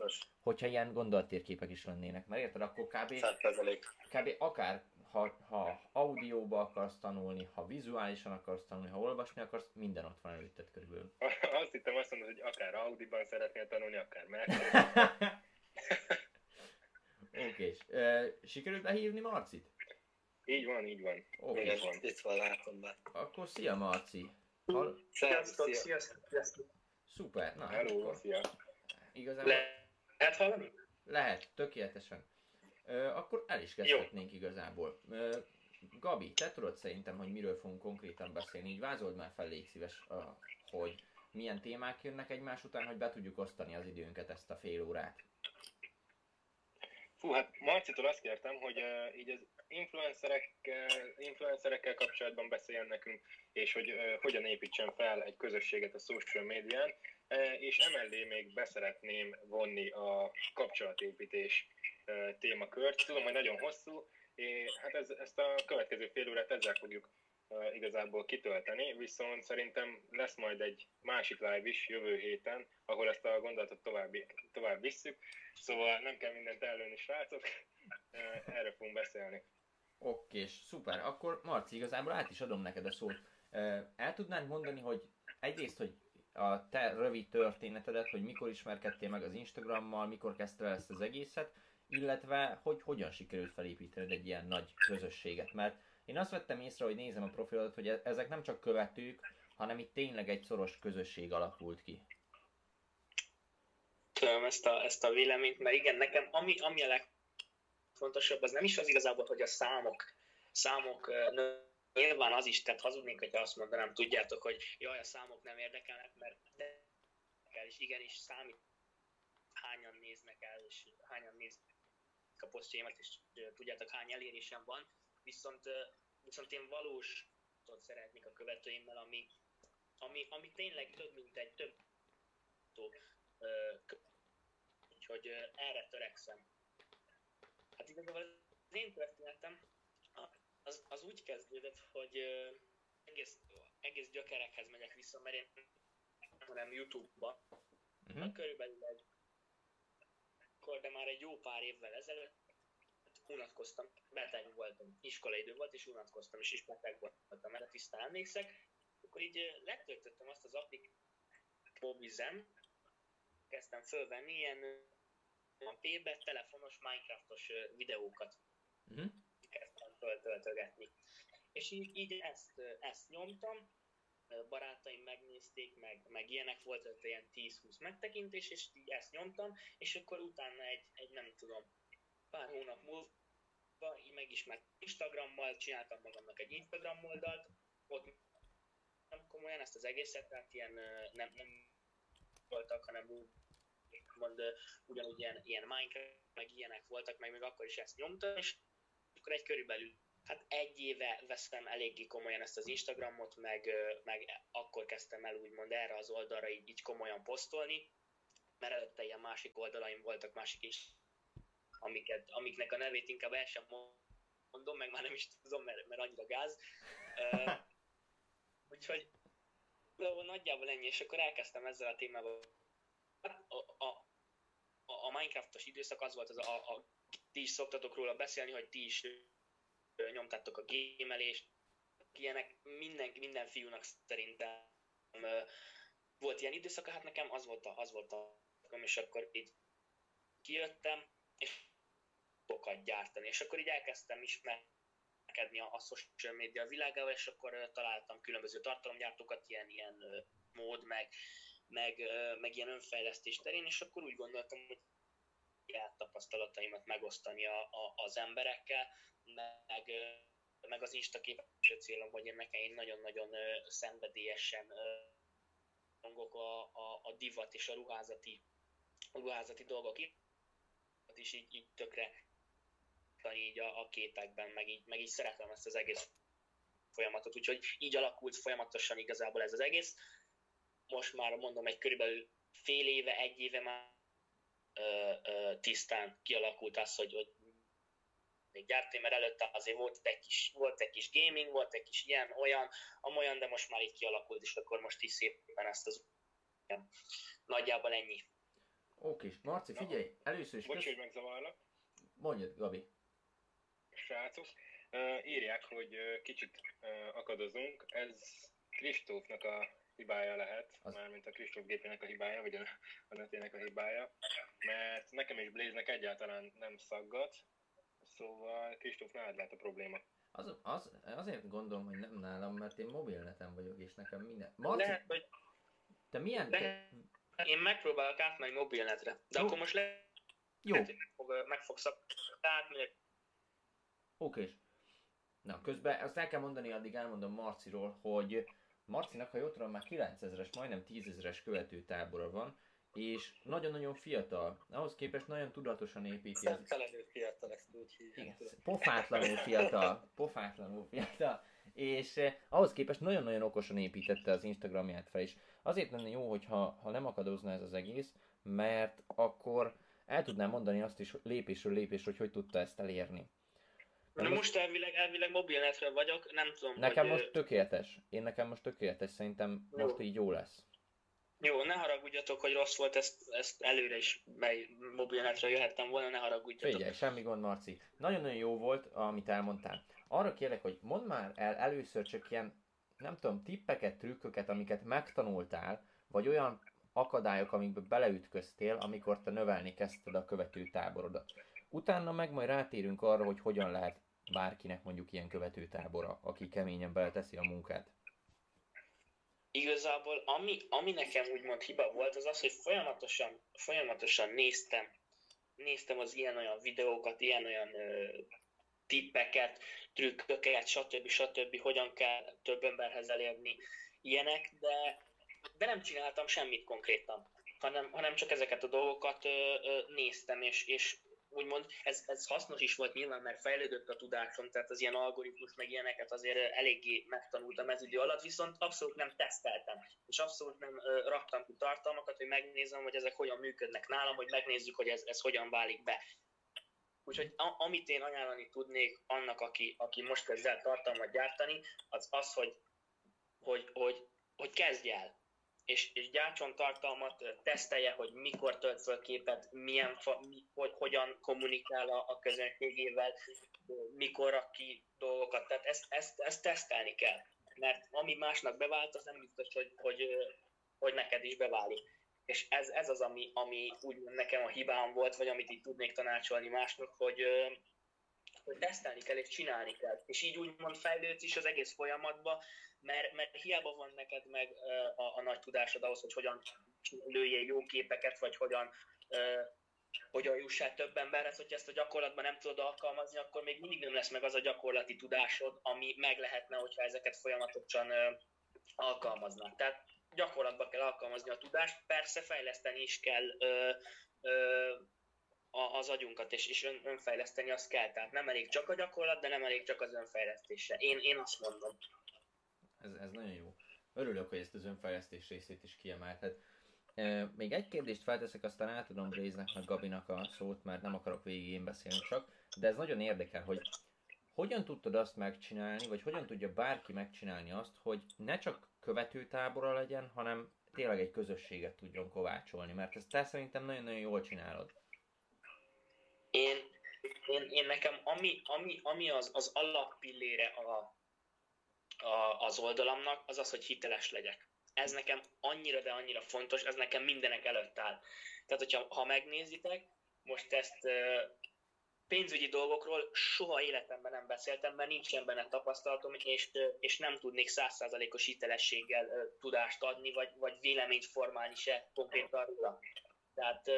hogyha ilyen gondolattérképek is lennének. Mert érted, akkor kb. 100%. kb. akár ha, ha audióba akarsz tanulni, ha vizuálisan akarsz tanulni, ha olvasni akarsz, minden ott van előtted körülbelül. (laughs) Azt hittem azt mondod, hogy akár Audi-ban szeretnél tanulni, akár Mercedes. (laughs) Oké, ö, sikerült lehívni Marcit? Így van, így van. Oké, Igen, Így van. itt van, látom be. akkor szia Marci. Hall, Szervusz, Sziasztok, szia. sziasztok, sziasztok. szuper, na Hello, akkor szia. igazából Le- lehet hallani? lehet, tökéletesen. Ö, akkor el is kezdhetnénk igazából. Ö, Gabi, te tudod szerintem, hogy miről fogunk konkrétan beszélni, így vázold már fel, légy szíves, hogy milyen témák jönnek egymás után, hogy be tudjuk osztani az időnket ezt a fél órát. Fú, hát Marcitól azt kértem, hogy uh, így az influencerekkel, influencerekkel kapcsolatban beszéljen nekünk, és hogy uh, hogyan építsen fel egy közösséget a social médián, uh, és emellé még beszeretném vonni a kapcsolatépítés uh, témakört. Tudom, hogy nagyon hosszú, és hát ez, ezt a következő fél órát ezzel fogjuk igazából kitölteni, viszont szerintem lesz majd egy másik live is jövő héten, ahol ezt a gondolatot tovább, tovább visszük, szóval nem kell mindent ellőni, srácok, erről fogunk beszélni. Oké, és szuper. Akkor Marci, igazából át is adom neked a szót. El tudnád mondani, hogy egyrészt, hogy a te rövid történetedet, hogy mikor ismerkedtél meg az Instagrammal, mikor kezdted ezt az egészet, illetve hogy hogyan sikerült felépítened egy ilyen nagy közösséget. Mert én azt vettem észre, hogy nézem a profilodat, hogy e- ezek nem csak követők, hanem itt tényleg egy szoros közösség alakult ki. Tudom ezt a, ezt a véleményt, mert igen, nekem ami, ami a legfontosabb, az nem is az igazából, hogy a számok, számok nyilván az is, tehát hazudnék, hogyha azt mondanám, tudjátok, hogy jaj, a számok nem érdekelnek, mert érdekel, és igenis számít, hányan néznek el, és hányan néznek a posztjaimat, és tudjátok, hány elérésem van, viszont, viszont én valós szeretnék a követőimmel, ami, ami, ami tényleg több, mint egy több Úgyhogy erre törekszem. Hát igazából az én történetem az, az úgy kezdődött, hogy egész, egész gyökerekhez megyek vissza, mert én hanem Youtube-ba, Uh-huh. körülbelül egy akkor, de már egy jó pár évvel ezelőtt unatkoztam, beteg voltam, iskolaidő volt, és unatkoztam, és is beteg voltam, erre tisztán emlékszek. Akkor így letöltöttem azt az applikációt, Mobizem, kezdtem fölvenni ilyen ö, P-be telefonos Minecraftos videókat Uh-huh. kezdtem föltöltögetni. És így, így ezt, ezt nyomtam, barátaim megnézték, meg, meg ilyenek volt, ott ilyen 10-20 megtekintés, és így ezt nyomtam, és akkor utána egy, egy nem tudom, pár hónap múlva így megismert Instagrammal, csináltam magamnak egy Instagram oldalt, ott nem komolyan ezt az egészet, tehát ilyen nem, nem voltak, hanem úgy mond, ugyanúgy ilyen, ilyen Minecraft, meg ilyenek voltak, meg még akkor is ezt nyomtam, és akkor egy körülbelül hát egy éve vesztem eléggé komolyan ezt az Instagramot, meg, meg akkor kezdtem el úgymond erre az oldalra így, így komolyan posztolni, mert előtte ilyen másik oldalaim voltak, másik is, amiket, amiknek a nevét inkább el sem mondom, meg már nem is tudom, mert, mert annyira gáz. Ö, (laughs) úgyhogy nagyjából ennyi, és akkor elkezdtem ezzel a témával. A, a, a, Minecraftos időszak az volt az a, a ti is szoktatok róla beszélni, hogy ti is nyomtátok a gémelést, ilyenek minden, minden fiúnak szerintem volt ilyen időszaka, hát nekem az volt a, az volt a és akkor így kijöttem, és sokat gyártani, és akkor így elkezdtem ismerkedni a, a social media világával, és akkor találtam különböző tartalomgyártókat, ilyen, ilyen mód, meg, meg, meg ilyen önfejlesztés terén, és akkor úgy gondoltam, hogy tapasztalataimat megosztani a, a, az emberekkel, meg, meg az Insta képes célom, hogy nekem én nagyon-nagyon szenvedélyesen rongok a, a, a divat és a ruházati, a ruházati dolgok is így, így tökre így a, a képekben, meg így, meg így szeretem ezt az egész folyamatot, úgyhogy így alakult folyamatosan igazából ez az egész. Most már mondom, egy körülbelül fél éve, egy éve már ö, ö, tisztán kialakult az, hogy, hogy még gyártani, mert előtte azért volt egy, kis, volt egy kis gaming, volt egy kis ilyen, olyan, amolyan, de most már így kialakult, és akkor most is szépen ezt az nagyjából ennyi. Oké, Marci, figyelj, először is... Bocs, hogy megzavarlak. Mondjad, Gabi. Srácok, uh, írják, hogy uh, kicsit uh, akadozunk. Ez Kristófnak a hibája lehet, az... mármint a Kristóf gépének a hibája, vagy a, a netének a hibája, mert nekem és Blaze-nek egyáltalán nem szaggat, Szóval Kristóf, nálad lehet a probléma. Az, az, azért gondolom, hogy nem nálam, mert én mobilneten vagyok, és nekem minden... Marci, Lehet, hogy... te milyen... Te... Én megpróbálok átmenni mobilnetre, de Jó. akkor most le... Jó. Lehet, meg fog, meg fog szak... Átmegyek. Oké. Na, közben azt el kell mondani, addig elmondom Marciról, hogy Marcinak, ha jól tudom, már 9000-es, majdnem 10.000-es követőtábora van, és nagyon-nagyon fiatal. Ahhoz képest nagyon tudatosan építi. Szemtelenül fiatal, ezt úgy hívják. Pofátlanul fiatal, pofátlanul fiatal. És eh, ahhoz képest nagyon-nagyon okosan építette az Instagramját fel, és azért lenne jó, hogyha ha nem akadozna ez az egész, mert akkor el tudnám mondani azt is lépésről lépésről, hogy hogy tudta ezt elérni. Na most elvileg, elvileg mobilnetre vagyok, nem tudom, Nekem hogy, most tökéletes. Én nekem most tökéletes, szerintem jó. most így jó lesz. Jó, ne haragudjatok, hogy rossz volt, ezt, ezt előre is mely mobilnetre jöhettem volna, ne haragudjatok. Figyelj, semmi gond, Marci. Nagyon-nagyon jó volt, amit elmondtál. Arra kérlek, hogy mondd már el először csak ilyen, nem tudom, tippeket, trükköket, amiket megtanultál, vagy olyan akadályok, amikbe beleütköztél, amikor te növelni kezdted a követő táborodat. Utána meg majd rátérünk arra, hogy hogyan lehet bárkinek mondjuk ilyen követő tábora, aki keményen beleteszi a munkát igazából ami, ami nekem úgymond hiba volt, az az, hogy folyamatosan, folyamatosan néztem, néztem az ilyen-olyan videókat, ilyen-olyan ö, tippeket, trükköket, stb. stb. hogyan kell több emberhez elérni ilyenek, de, de nem csináltam semmit konkrétan, hanem, hanem csak ezeket a dolgokat ö, ö, néztem, és, és úgymond ez, ez hasznos is volt nyilván, mert fejlődött a tudásom, tehát az ilyen algoritmus meg ilyeneket azért eléggé megtanultam ez idő alatt, viszont abszolút nem teszteltem, és abszolút nem uh, raktam ki tartalmakat, hogy megnézem, hogy ezek hogyan működnek nálam, hogy megnézzük, hogy ez, ez hogyan válik be. Úgyhogy a, amit én ajánlani tudnék annak, aki, aki most kezd el tartalmat gyártani, az az, hogy, hogy, hogy, hogy kezdj el és, és gyártson tartalmat, tesztelje, hogy mikor tölt föl képet, milyen fa, mi, hogy, hogyan kommunikál a, a közönségével, mikor rak ki dolgokat. Tehát ezt, ezt, ezt tesztelni kell. Mert ami másnak bevált, az nem biztos, hogy, hogy, hogy neked is beválik. És ez, ez az, ami, ami úgy nekem a hibám volt, vagy amit így tudnék tanácsolni másnak, hogy, hogy tesztelni kell és csinálni kell. És így úgymond fejlődsz is az egész folyamatban, mert, mert hiába van neked meg a, a nagy tudásod ahhoz, hogy hogyan lőjél jó képeket, vagy hogyan, hogyan juss el több emberhez, hogyha ezt a gyakorlatban nem tudod alkalmazni, akkor még mindig nem lesz meg az a gyakorlati tudásod, ami meg lehetne, hogyha ezeket folyamatosan alkalmaznak. Tehát gyakorlatban kell alkalmazni a tudást, persze fejleszteni is kell uh, uh, az agyunkat, és, és ön, önfejleszteni azt kell. Tehát nem elég csak a gyakorlat, de nem elég csak az önfejlesztése. Én, én azt mondom. Ez, ez nagyon jó. Örülök, hogy ezt az önfejlesztés részét is kiemelted. E, még egy kérdést felteszek, aztán átadom Blaze-nek meg Gabinak a szót, mert nem akarok végig én beszélni csak, de ez nagyon érdekel, hogy hogyan tudtad azt megcsinálni, vagy hogyan tudja bárki megcsinálni azt, hogy ne csak követőtábora legyen, hanem tényleg egy közösséget tudjon kovácsolni, mert ezt te szerintem nagyon-nagyon jól csinálod. Én, Én, én nekem, ami, ami, ami az, az alappillére a, a, az oldalamnak, az az, hogy hiteles legyek. Ez nekem annyira, de annyira fontos, ez nekem mindenek előtt áll. Tehát, hogyha ha megnézitek, most ezt pénzügyi dolgokról soha életemben nem beszéltem, mert nincsen benne tapasztalatom, és, és nem tudnék százszázalékos hitelességgel tudást adni, vagy, vagy véleményt formálni se konkrétan róla. Tehát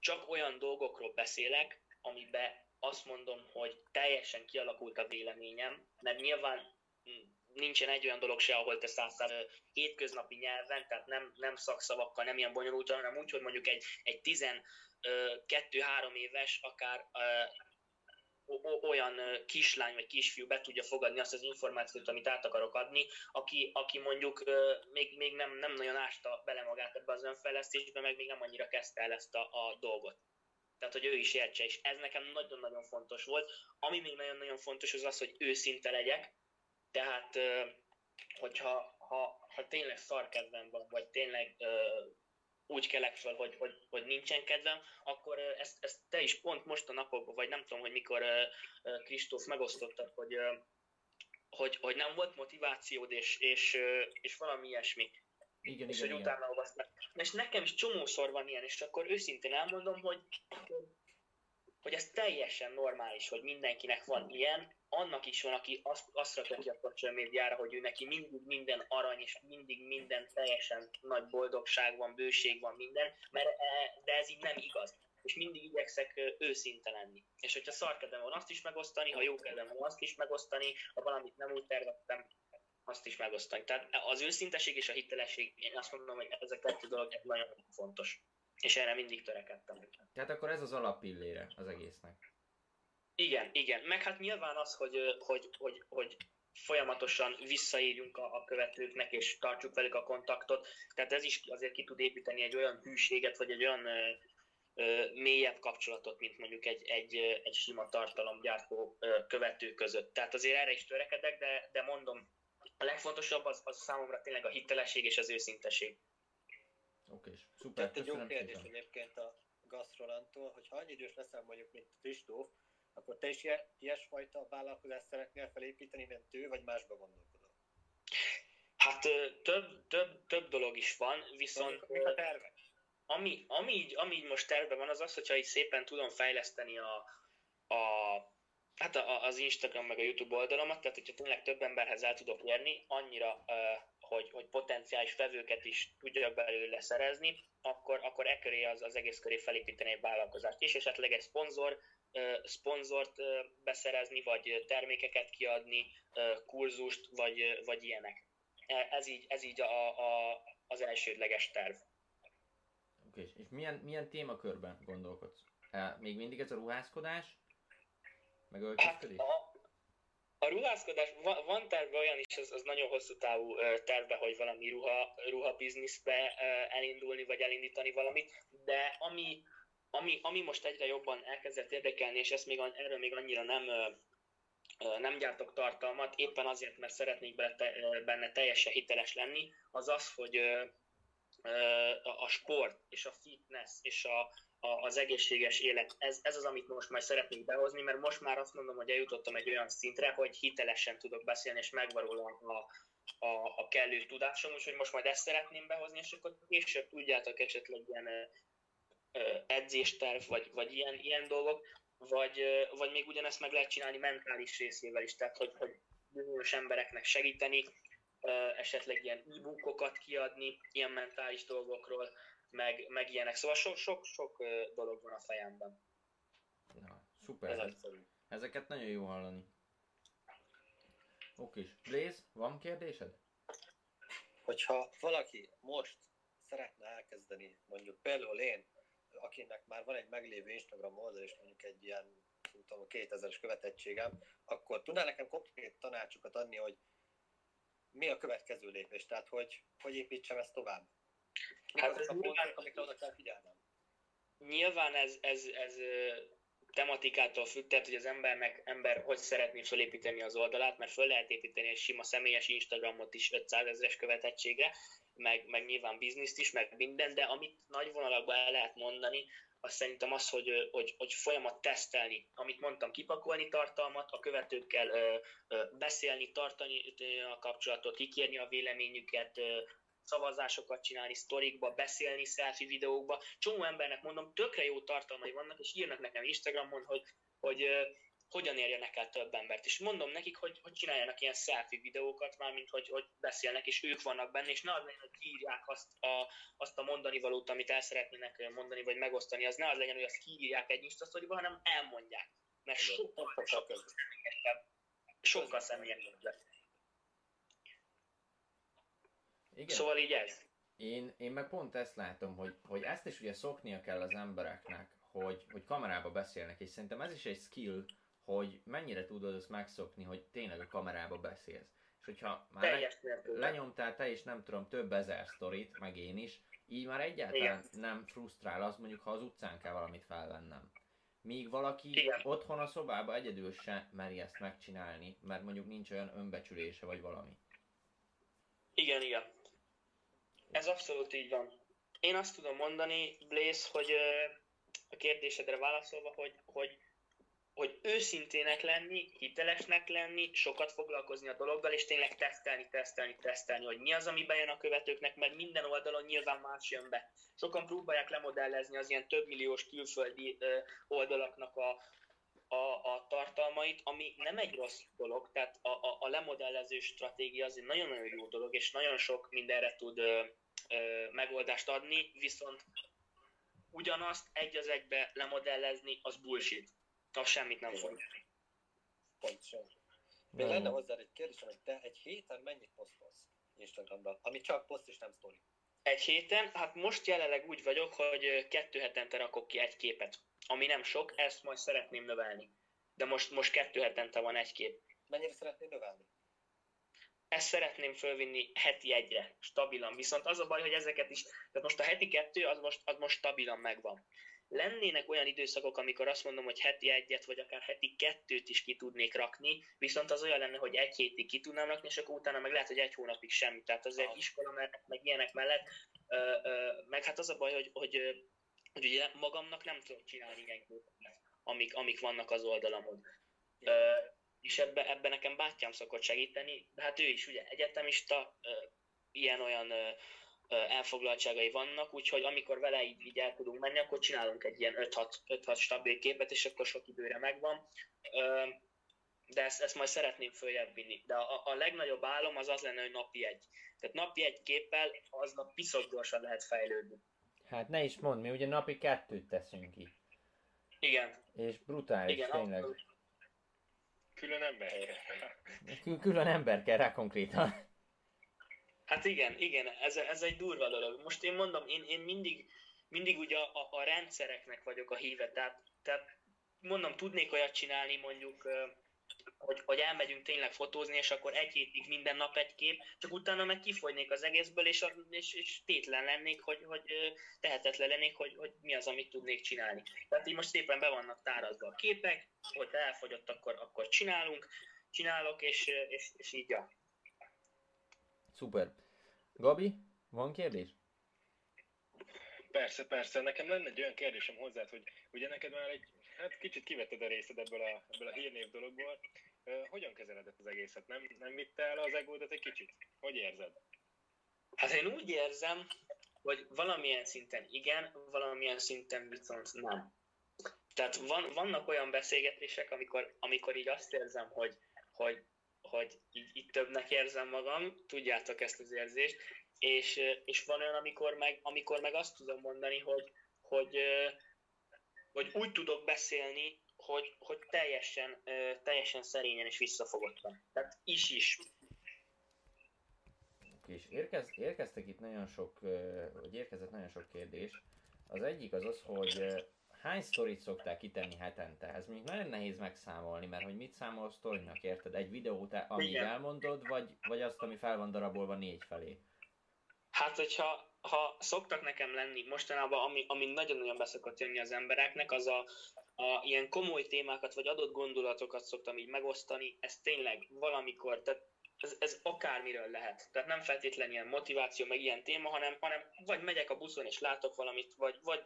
csak olyan dolgokról beszélek, amiben azt mondom, hogy teljesen kialakult a véleményem, mert nyilván nincsen egy olyan dolog se, ahol te száz hétköznapi nyelven, tehát nem, nem szakszavakkal, nem ilyen bonyolultan, hanem úgy, hogy mondjuk egy, egy 12-3 éves, akár olyan kislány vagy kisfiú be tudja fogadni azt az információt, amit át akarok adni, aki, aki mondjuk még, még nem, nem nagyon ásta bele magát ebbe az önfejlesztésbe, meg még nem annyira kezdte el ezt a, a dolgot. Tehát, hogy ő is értse, és ez nekem nagyon-nagyon fontos volt. Ami még nagyon-nagyon fontos, az az, hogy őszinte legyek, tehát, hogyha ha, ha tényleg szarkedvem van, vagy tényleg úgy kelek fel, hogy, hogy, hogy nincsen kedvem, akkor ezt, ezt te is pont most a napokban, vagy nem tudom, hogy mikor Kristóf megosztottad, hogy, hogy, hogy nem volt motivációd, és, és, és valami ilyesmi. Igen, és igen, hogy igen. utána olvasztnak. És nekem is csomószor van ilyen, és akkor őszintén elmondom, hogy hogy ez teljesen normális, hogy mindenkinek van ilyen, annak is van, aki azt, azt rakja ki a social médiára, hogy ő neki mindig minden arany, és mindig minden teljesen nagy boldogság van, bőség van minden, mert, e, de ez így nem igaz. És mindig igyekszek őszinte lenni. És hogyha szarkedem van, azt is megosztani, ha jó kedvem van, azt is megosztani, ha valamit nem úgy terveztem, azt is megosztani. Tehát az őszinteség és a hitelesség, én azt mondom, hogy ez a kettő dolog nagyon fontos. És erre mindig törekedtem. Tehát akkor ez az alappillére az egésznek. Igen, igen. Meg hát nyilván az, hogy, hogy, hogy, hogy folyamatosan visszaírjunk a, a követőknek, és tartsuk velük a kontaktot. Tehát ez is azért ki tud építeni egy olyan hűséget, vagy egy olyan ö, ö, mélyebb kapcsolatot, mint mondjuk egy, egy, egy sima tartalomgyártó ö, követő között. Tehát azért erre is törekedek, de, de mondom, a legfontosabb az, az számomra tényleg a hitelesség és az őszinteség. Oké, szuper, Tehát egy jó kérdés egyébként a Gastrolantól, hogy ha annyi idős leszel mondjuk, mint Kristóf, akkor te is ilyesfajta vállalkozást szeretnél felépíteni, mint ő, vagy másba gondolkodol? Hát több, több, több dolog is van, viszont... Mik a tervek? ami, ami, így, ami így most terve van, az az, hogyha így szépen tudom fejleszteni a, a, hát a, az Instagram meg a YouTube oldalamat, tehát hogyha tényleg több emberhez el tudok érni, annyira, hogy, hogy potenciális vevőket is tudjak belőle szerezni, akkor, akkor e köré az, az egész köré felépíteni egy vállalkozást és esetleg egy szponzor, szponzort beszerezni, vagy termékeket kiadni, kurzust, vagy, vagy ilyenek. E- Ez így, ez így a, a, az elsődleges terv. Oké, és milyen, milyen témakörben gondolkodsz? E, még mindig ez a ruházkodás? Meg Hát a, a ruházkodás, van, van terve olyan is, az, az nagyon hosszú távú terve, hogy valami ruha, ruha bizniszbe elindulni, vagy elindítani valamit, de ami, ami, ami most egyre jobban elkezdett érdekelni, és ezt még, erről még annyira nem, nem gyártok tartalmat, éppen azért, mert szeretnék benne, teljesen hiteles lenni, az az, hogy a, sport, és a fitness, és a, a, az egészséges élet. Ez, ez az, amit most már szeretnék behozni, mert most már azt mondom, hogy eljutottam egy olyan szintre, hogy hitelesen tudok beszélni, és megvan róla a, a, a kellő tudásom, úgyhogy most majd ezt szeretném behozni, és akkor később tudjátok esetleg ilyen edzésterv, vagy, vagy ilyen, ilyen dolgok, vagy, vagy még ugyanezt meg lehet csinálni mentális részével is, tehát hogy, hogy bizonyos embereknek segíteni, esetleg ilyen e-bookokat kiadni, ilyen mentális dolgokról, meg, meg ilyenek. Szóval sok-sok dolog van a fejemben. Na, szuper. Ez Ez, egyszerű. ezeket nagyon jó hallani. Oké, Blaze, van kérdésed? Hogyha valaki most szeretne elkezdeni, mondjuk például én, akinek már van egy meglévő Instagram oldal, és mondjuk egy ilyen, nem tudom, 2000-es követettségem, akkor tudnál nekem konkrét tanácsokat adni, hogy mi a következő lépés, tehát hogy, hogy építsem ezt tovább? Mik Hát ez a pontok, amikre oda kell figyelnem? Nyilván ez, ez, ez tematikától függ, tehát hogy az embernek ember hogy szeretné felépíteni az oldalát, mert föl lehet építeni egy sima személyes Instagramot is 500 ezeres követettségre, meg, meg nyilván bizniszt is, meg minden, de amit nagy vonalakban el lehet mondani, az szerintem az, hogy, hogy, hogy folyamat tesztelni, amit mondtam, kipakolni tartalmat, a követőkkel ö, ö, beszélni, tartani a kapcsolatot, kikérni a véleményüket, ö, szavazásokat csinálni, sztorikba, beszélni, selfie videókba. Csomó embernek mondom, tökre jó tartalmai vannak, és írnak nekem Instagramon, hogy, hogy hogyan érjenek el több embert. És mondom nekik, hogy, hogy csináljanak ilyen selfie videókat, mármint hogy, hogy beszélnek, és ők vannak benne, és ne az legyen, hogy kiírják azt a, azt a mondani valót, amit el szeretnének mondani, vagy megosztani, az ne az legyen, hogy azt kiírják egy instasztoriba, hanem elmondják. Mert sokkal, sokkal személyesebb. Sokkal személyesebb Igen. Szóval így ez. Én, én meg pont ezt látom, hogy, hogy ezt is ugye szoknia kell az embereknek, hogy, hogy kamerába beszélnek, és szerintem ez is egy skill, hogy mennyire tudod azt megszokni, hogy tényleg a kamerába beszélsz. És hogyha már le, lenyomtál te is nem tudom több ezer sztorit, meg én is, így már egyáltalán Igen. nem frusztrál az mondjuk, ha az utcán kell valamit felvennem. Míg valaki Igen. otthon a szobába egyedül se meri ezt megcsinálni, mert mondjuk nincs olyan önbecsülése vagy valami. Igen, igen. Ez abszolút így van. Én azt tudom mondani, Blaze, hogy a kérdésedre válaszolva, hogy, hogy hogy őszintének lenni, hitelesnek lenni, sokat foglalkozni a dologgal, és tényleg tesztelni, tesztelni, tesztelni, hogy mi az, ami bejön a követőknek, mert minden oldalon nyilván más jön be. Sokan próbálják lemodellezni az ilyen több milliós külföldi oldalaknak a, a, a tartalmait, ami nem egy rossz dolog, tehát a, a, a lemodellező stratégia az egy nagyon-nagyon jó dolog, és nagyon sok mindenre tud ö, ö, megoldást adni, viszont ugyanazt egy az egybe lemodellezni, az bullshit az semmit nem fog. Pontosan. Még lenne hozzá egy kérdésem, hogy te egy héten mennyit posztolsz Instagramra, ami csak poszt és nem sztori? Egy héten? Hát most jelenleg úgy vagyok, hogy kettő hetente rakok ki egy képet. Ami nem sok, ezt majd szeretném növelni. De most, most kettő hetente van egy kép. Mennyire szeretném növelni? Ezt szeretném fölvinni heti egyre, stabilan. Viszont az a baj, hogy ezeket is, tehát most a heti kettő, az most, az most stabilan megvan lennének olyan időszakok, amikor azt mondom, hogy heti egyet, vagy akár heti kettőt is ki tudnék rakni, viszont az olyan lenne, hogy egy hétig ki tudnám rakni, és akkor utána meg lehet, hogy egy hónapig semmi. Tehát azért iskola mellett, meg ilyenek mellett, ö, ö, meg hát az a baj, hogy, hogy, hogy ugye magamnak nem tudom csinálni ilyen képeket, amik, amik vannak az oldalamon. Ö, és ebbe, ebbe nekem bátyám szokott segíteni, de hát ő is ugye egyetemista, ilyen-olyan elfoglaltságai vannak, úgyhogy amikor vele így, így el tudunk menni, akkor csinálunk egy ilyen 5-6 stabil képet, és akkor sok időre megvan. De ezt, ezt majd szeretném följebb vinni. De a, a legnagyobb álom az az lenne, hogy napi egy. Tehát napi egy képpel aznap piszok gyorsan lehet fejlődni. Hát ne is mondd, mi ugye napi kettőt teszünk ki. Igen. És brutális, Igen, tényleg. Abszolút. Külön ember Külön ember kell rá konkrétan. Hát igen, igen, ez, ez egy durva dolog. Most én mondom, én, én mindig, mindig ugye a, a, a rendszereknek vagyok a híve, tehát, tehát mondom, tudnék olyat csinálni mondjuk, hogy, hogy elmegyünk tényleg fotózni, és akkor egy hétig minden nap egy kép, csak utána meg kifogynék az egészből, és, és, és tétlen lennék, hogy, hogy tehetetlen lennék, hogy, hogy mi az, amit tudnék csinálni. Tehát így most szépen be vannak tárazva a képek, hogy elfogyott, akkor, akkor csinálunk, csinálok, és, és, és így ja. Szuper. Gabi, van kérdés? Persze, persze. Nekem lenne egy olyan kérdésem hozzád, hogy ugye neked már egy, hát kicsit kivetted a részed ebből a, ebből a hírnév dologból. Uh, hogyan kezeled ezt az egészet? Nem, nem vitte el az egódat egy kicsit? Hogy érzed? Hát én úgy érzem, hogy valamilyen szinten igen, valamilyen szinten viszont nem. Tehát van, vannak olyan beszélgetések, amikor, amikor így azt érzem, hogy, hogy hogy így, így többnek érzem magam, tudjátok ezt az érzést, és, és van olyan, amikor meg, amikor meg azt tudom mondani, hogy, hogy, hogy úgy tudok beszélni, hogy, hogy teljesen, teljesen szerényen és visszafogottan. Tehát is-is. És érkez, érkeztek itt nagyon sok, vagy érkezett nagyon sok kérdés. Az egyik az az, hogy hány sztorit szoktál kitenni hetente? Ez még nagyon nehéz megszámolni, mert hogy mit számol sztorinak, érted? Egy videót, amíg Igen. elmondod, vagy, vagy azt, ami fel van darabolva négy felé? Hát, hogyha ha szoktak nekem lenni mostanában, ami, ami nagyon-nagyon beszokott jönni az embereknek, az a, a ilyen komoly témákat, vagy adott gondolatokat szoktam így megosztani, ez tényleg valamikor, tehát ez, ez akármiről lehet. Tehát nem feltétlenül ilyen motiváció, meg ilyen téma, hanem, hanem vagy megyek a buszon és látok valamit, vagy, vagy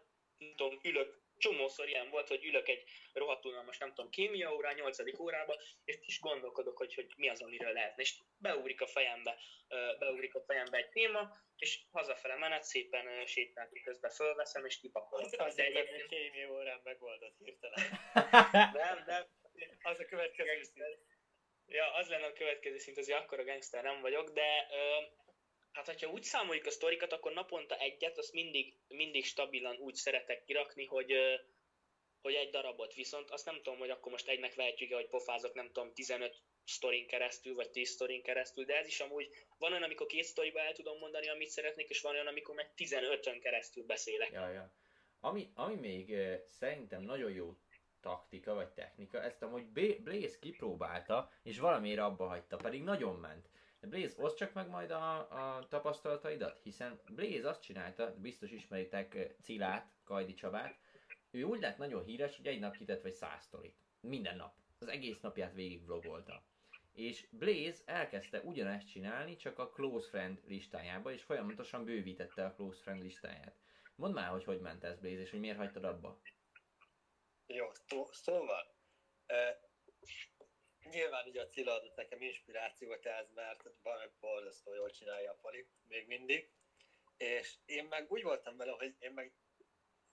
tudom, ülök csomószor ilyen volt, hogy ülök egy rohadt most nem tudom, kémia órán, 8. órába, és is gondolkodok, hogy, hogy mi az, amiről lehetne. És beugrik a fejembe, beugrik a fejembe egy téma, és hazafele menet szépen sétálni közben fölveszem, és kipakolom. Az De egyébként kémia órán megoldott hirtelen. (laughs) nem, nem. Az a következő szint. Ja, az lenne a következő szint, azért akkor a gangster nem vagyok, de ö, hát hogyha úgy számoljuk a sztorikat, akkor naponta egyet, azt mindig, mindig stabilan úgy szeretek kirakni, hogy, hogy egy darabot. Viszont azt nem tudom, hogy akkor most egynek vehetjük-e, hogy pofázok, nem tudom, 15 sztorin keresztül, vagy 10 sztorin keresztül, de ez is amúgy van olyan, amikor két sztoriba el tudom mondani, amit szeretnék, és van olyan, amikor meg 15-ön keresztül beszélek. Ja, ja. Ami, ami még szerintem nagyon jó taktika vagy technika, ezt amúgy Blaze kipróbálta, és valamiért abba hagyta, pedig nagyon ment. De Blaze, oszd csak meg majd a, a tapasztalataidat, hiszen Blaze azt csinálta, biztos ismeritek Cilát, Kajdi Csabát, ő úgy lett nagyon híres, hogy egy nap kitett vagy száz sztorit. Minden nap. Az egész napját végig vlogolta. És Blaze elkezdte ugyanezt csinálni, csak a close friend listájába, és folyamatosan bővítette a close friend listáját. Mondd már, hogy hogy ment ez Blaze, és hogy miért hagytad abba? Jó, szóval, e, nyilván ugye a Cilla adott nekem inspirációt ez, mert valami borzasztó jól csinálja a Pali, még mindig, és én meg úgy voltam vele, hogy én meg,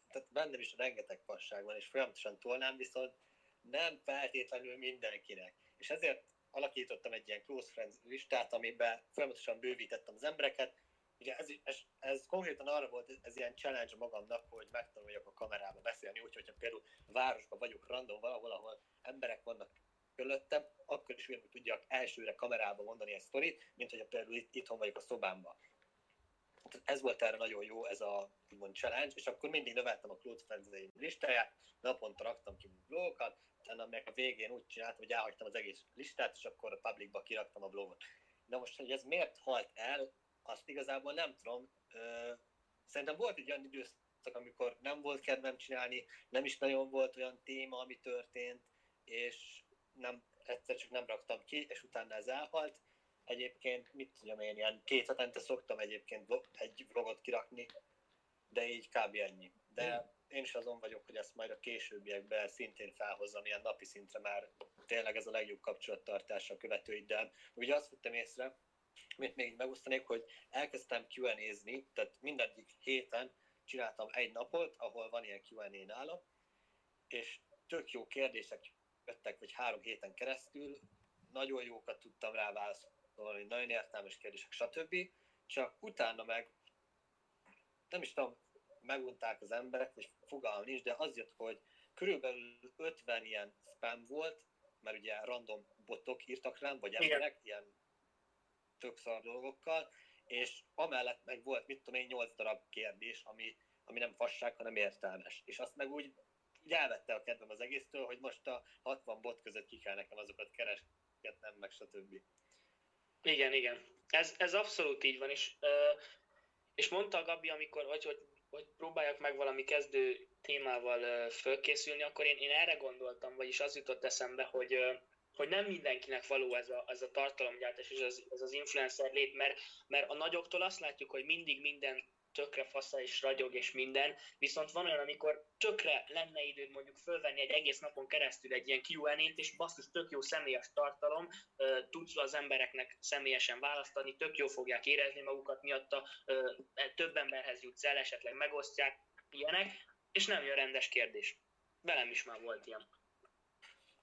tehát bennem is rengeteg fasság van, és folyamatosan tolnám, viszont nem feltétlenül mindenkinek. És ezért alakítottam egy ilyen close friends listát, amiben folyamatosan bővítettem az embereket, ugye ez, ez, ez konkrétan arra volt, ez ilyen challenge magamnak, hogy megtanuljak a kamerába beszélni, úgyhogy ha például városban vagyok random valahol, ahol emberek vannak körülöttem, akkor is ugyanúgy tudjak elsőre kamerába mondani egy sztorit, mint hogyha például itt, itthon vagyok a szobámban. Ez volt erre nagyon jó, ez a úgymond challenge, és akkor mindig növeltem a Friends listáját, naponta raktam ki blogokat, utána meg a végén úgy csináltam, hogy elhagytam az egész listát, és akkor a publicba kiraktam a blogot. Na most, hogy ez miért halt el, azt igazából nem tudom. Szerintem volt egy olyan időszak, amikor nem volt kedvem csinálni, nem is nagyon volt olyan téma, ami történt, és nem, egyszer csak nem raktam ki, és utána ez elhalt. Egyébként, mit tudom én, ilyen két hetente szoktam egyébként egy vlogot kirakni, de így kb. ennyi. De én is azon vagyok, hogy ezt majd a későbbiekben szintén felhozzam ilyen napi szintre, mert tényleg ez a legjobb kapcsolattartás a követőiddel. Ugye azt vettem észre, amit még megosztanék, hogy elkezdtem Q&A-zni, tehát mindegyik héten csináltam egy napot, ahol van ilyen Q&A nálam, és tök jó kérdések jöttek, vagy három héten keresztül, nagyon jókat tudtam rá válaszolni, nagyon értelmes kérdések, stb. Csak utána meg, nem is tudom, megunták az emberek, vagy fogalmam nincs, de az jött, hogy körülbelül 50 ilyen spam volt, mert ugye random botok írtak rám, vagy emberek, Igen. ilyen tök szar dolgokkal, és amellett meg volt, mit tudom én, 8 darab kérdés, ami, ami nem fasság, hanem értelmes. És azt meg úgy, úgy elvette a kedvem az egésztől, hogy most a 60 bot között ki kell nekem azokat keresgetnem, meg stb. Igen, igen. Ez, ez abszolút így van, és, és mondta a Gabi, amikor, hogy, hogy, hogy próbáljak meg valami kezdő témával fölkészülni, akkor én, én erre gondoltam, vagyis az jutott eszembe, hogy hogy nem mindenkinek való ez a, ez a tartalomgyártás és ez, ez az influencer lét, mert, mert a nagyoktól azt látjuk, hogy mindig minden tökre fasza és ragyog és minden, viszont van olyan, amikor tökre lenne időd mondjuk fölvenni egy egész napon keresztül egy ilyen Q&A-t, és basszus tök jó személyes tartalom, tudsz az embereknek személyesen választani, tök jó fogják érezni magukat miatta, több emberhez jutsz el, esetleg megosztják, ilyenek, és nem jön rendes kérdés. Velem is már volt ilyen.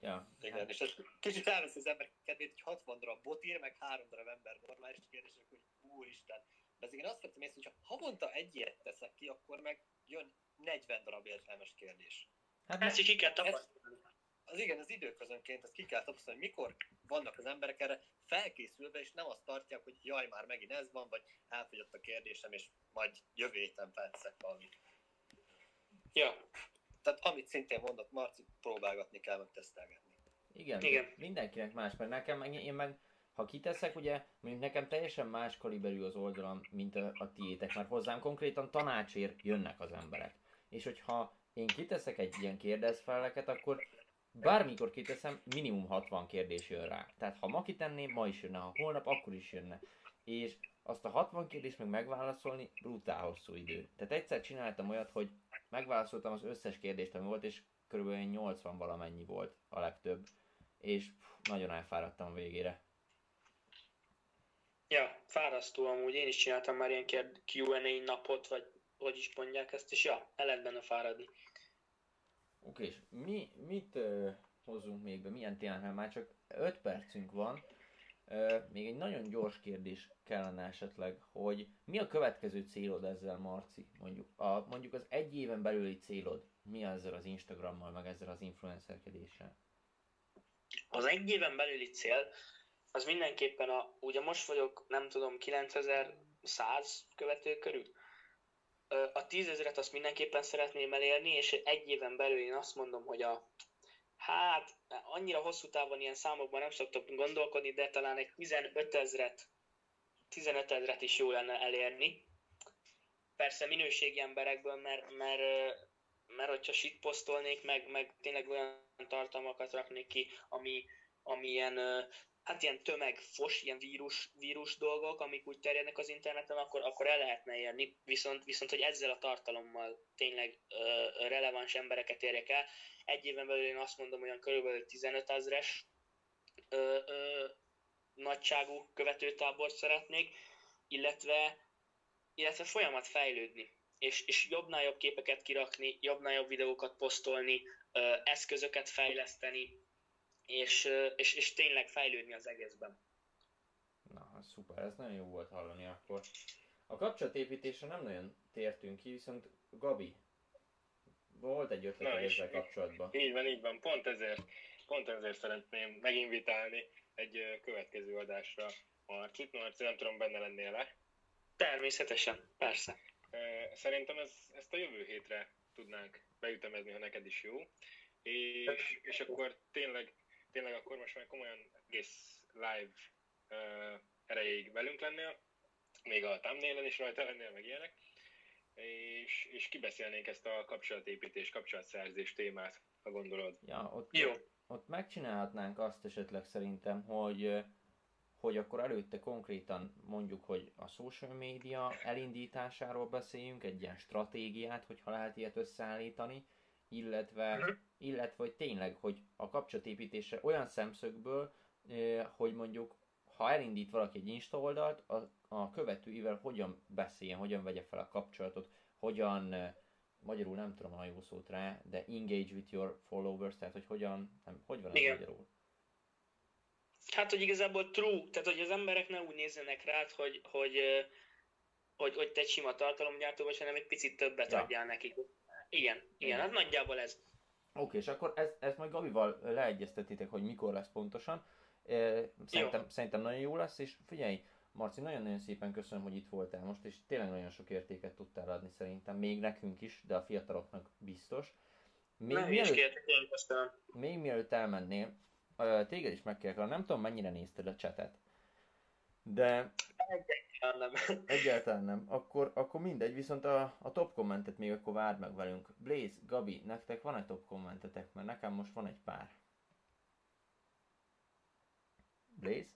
Ja. Igen, hát. és ez kicsit elvesz az ember kedvét, hogy 60 darab bot ír, meg 3 darab ember normális kérdések, hogy úristen. De azért én azt vettem észre, hogy ha havonta egy ilyet teszek ki, akkor meg jön 40 darab értelmes kérdés. Hát ezt is ki kell tapasztalni. Az igen, az időközönként ezt ki kell tapasztalni, mikor vannak az emberek erre felkészülve, és nem azt tartják, hogy jaj, már megint ez van, vagy elfogyott a kérdésem, és majd jövő héten felteszek valamit. Ja, tehát amit szintén mondott Marci, próbálgatni kell, meg tesztelgetni. Igen, Igen. mindenkinek más, mert nekem, én meg, ha kiteszek, ugye, mondjuk nekem teljesen más kaliberű az oldalam, mint a, a tiétek, mert hozzám konkrétan tanácsért jönnek az emberek. És hogyha én kiteszek egy ilyen kérdezfeleket, akkor bármikor kiteszem, minimum 60 kérdés jön rá. Tehát ha ma kitenném, ma is jönne, ha holnap, akkor is jönne. És azt a 60 kérdést meg megválaszolni brutál hosszú idő. Tehát egyszer csináltam olyat, hogy megválaszoltam az összes kérdést, ami volt, és körülbelül 80 valamennyi volt a legtöbb, és pff, nagyon elfáradtam a végére. Ja, fárasztó amúgy. Én is csináltam már ilyen Q&A napot, vagy hogy is mondják ezt, és ja, el lehet benne fáradni. Oké, és mi, mit uh, hozzunk még be, milyen témánál? Már csak 5 percünk van. Uh, még egy nagyon gyors kérdés kellene esetleg, hogy mi a következő célod ezzel, Marci? Mondjuk, a, mondjuk az egy éven belüli célod, mi ezzel az Instagrammal, meg ezzel az influencerkedéssel? Az egy éven belüli cél, az mindenképpen a, ugye most vagyok, nem tudom, 9100 követő körül. A 10 ezeret azt mindenképpen szeretném elérni, és egy éven belül én azt mondom, hogy a hát annyira hosszú távon ilyen számokban nem szoktok gondolkodni, de talán egy 15 ezret 15 ezret is jó lenne elérni. Persze minőségi emberekből, mert, mert, mert hogyha shitpostolnék, meg, meg tényleg olyan tartalmakat raknék ki, ami, ami ilyen, hát ilyen tömegfos, ilyen vírus, vírus dolgok, amik úgy terjednek az interneten, akkor, akkor el lehetne érni. Viszont, viszont hogy ezzel a tartalommal tényleg ö, releváns embereket érjek el, egy éven belül én azt mondom, olyan körülbelül 15 ezres ö, ö, nagyságú követőtábort szeretnék, illetve, illetve folyamat fejlődni. És, és jobbnál jobb képeket kirakni, jobbnál jobb videókat posztolni, ö, eszközöket fejleszteni, és, és, és tényleg fejlődni az egészben. Na, szuper, ez nagyon jó volt hallani akkor. A kapcsolatépítésre nem nagyon tértünk ki, viszont Gabi, volt egy ötlet Na, ezzel kapcsolatban. Így van, így van. Pont ezért, pont ezért szeretném meginvitálni egy következő adásra Marcit. Marci, nem tudom, benne lennél le. Természetesen, persze. Szerintem ez, ezt a jövő hétre tudnánk beütemezni, ha neked is jó. És, és akkor tényleg, tényleg akkor most már komolyan egész live uh, erejéig velünk lennél, még a thumbnail is rajta lennél, meg ilyenek, és, és kibeszélnénk ezt a kapcsolatépítés, kapcsolatszerzés témát, ha gondolod. Ja, ott, Jó. ott megcsinálhatnánk azt esetleg szerintem, hogy hogy akkor előtte konkrétan mondjuk, hogy a social media elindításáról beszéljünk, egy ilyen stratégiát, hogyha lehet ilyet összeállítani, illetve, Mhm. Illetve hogy tényleg, hogy a kapcsolatépítésre olyan szemszögből, hogy mondjuk, ha elindít valaki egy Insta oldalt, a, a követőivel hogyan beszéljen, hogyan vegye fel a kapcsolatot, hogyan, magyarul nem tudom a jó szót rá, de engage with your followers, tehát hogy hogyan, nem, hogy van ez Igen. magyarul? Hát, hogy igazából true, tehát hogy az emberek ne úgy nézzenek rád, hogy, hogy, hogy, hogy te egy sima tartalomgyártó vagy, hanem egy picit többet Ja. adjál nekik. Igen, igen, Igen. hát nagyjából ez. Oké, és akkor ezt, ezt majd Gabival leegyeztetitek, hogy mikor lesz pontosan. Szerintem, szerintem nagyon jó lesz, és figyelj, Marci, nagyon-nagyon szépen köszönöm, hogy itt voltál most, és tényleg nagyon sok értéket tudtál adni szerintem, még nekünk is, de a fiataloknak biztos. Még, Nem is mielőtt, kértek, én köszönöm. még mielőtt elmennél, téged is megkérlek, nem tudom mennyire nézted a csetet, de Nem. (laughs) Egyáltalán nem. Akkor, akkor mindegy, viszont a, a top kommentet még akkor várd meg velünk. Blaze, Gabi, nektek van egy top kommentetek? Mert nekem most van egy pár. Blaze?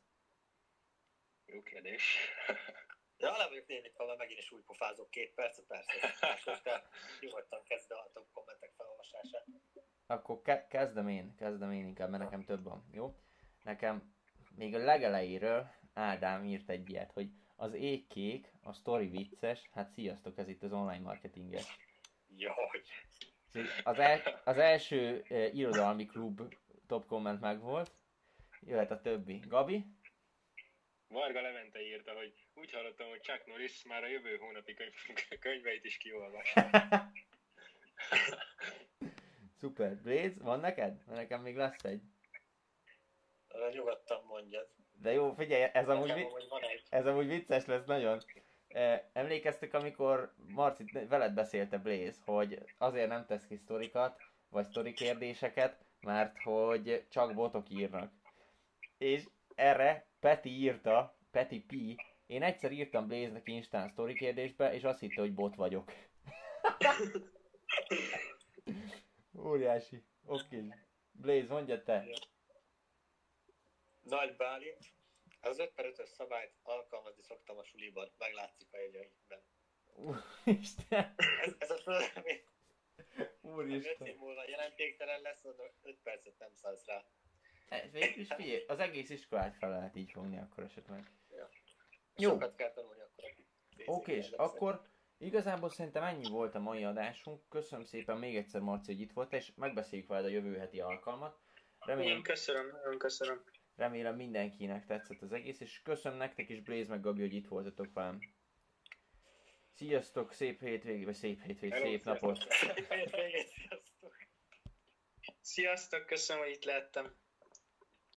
Jó kérdés. (laughs) Ja, le vagyok ha megint is úgy pofázok két percet, persze. Most nyugodtan kezd a top kommentek felolvasását. Akkor ke- kezdem én, kezdem én inkább, mert nekem több van, jó? Nekem még a legelejéről Ádám írt egy ilyet, hogy az ég kék, a story vicces, hát sziasztok, ez itt az online marketinges. Jaj. Az, el, az első e, irodalmi klub top komment megvolt, jöhet a többi. Gabi? Varga Levente írta, hogy úgy hallottam, hogy Chuck Norris már a jövő hónapi könyv, könyveit is kiolvas. Szuper. Blaze, van neked? Mert nekem még lesz egy. Nyugodtan mondjad. De jó, figyelj, ez amúgy, Nekem vi- ez amúgy vicces lesz nagyon. E, Emlékeztek, amikor Marci veled beszélte Blaze, hogy azért nem tesz ki sztorikat, vagy sztori kérdéseket, mert hogy csak botok írnak. És erre Peti írta, Peti P, én egyszer írtam Blaze-nek Instán sztori kérdésbe, és azt hitte, hogy bot vagyok. (laughs) Óriási. Oké. Okay. Blaze, mondja te. Nagy Bálint. Az 5 per 5 szabályt alkalmazni szoktam a suliban, meglátszik a jegyeimben. Isten. Ez, ez a fölemény. Úristen. 5 év múlva jelentéktelen lesz, oda 5 percet nem szalsz rá. E, Végül is figyelj, az egész iskolát fel lehet így fogni akkor esetleg. Ja. Jó. Sokat kell tanulni akkor. Oké, és akkor igazából szerintem ennyi volt a mai adásunk. Köszönöm szépen még egyszer Marci, hogy itt volt, és megbeszéljük veled a jövő heti alkalmat. Remélem, Én köszönöm, nagyon köszönöm. Remélem mindenkinek tetszett az egész, és köszönöm nektek is Blaze meg Gabi, hogy itt voltatok velem. Sziasztok, szép hétvégét, vagy szép hétvégét, Hello, szép sziasztok. napot! Sziasztok! Sziasztok, köszönöm, hogy itt lehettem.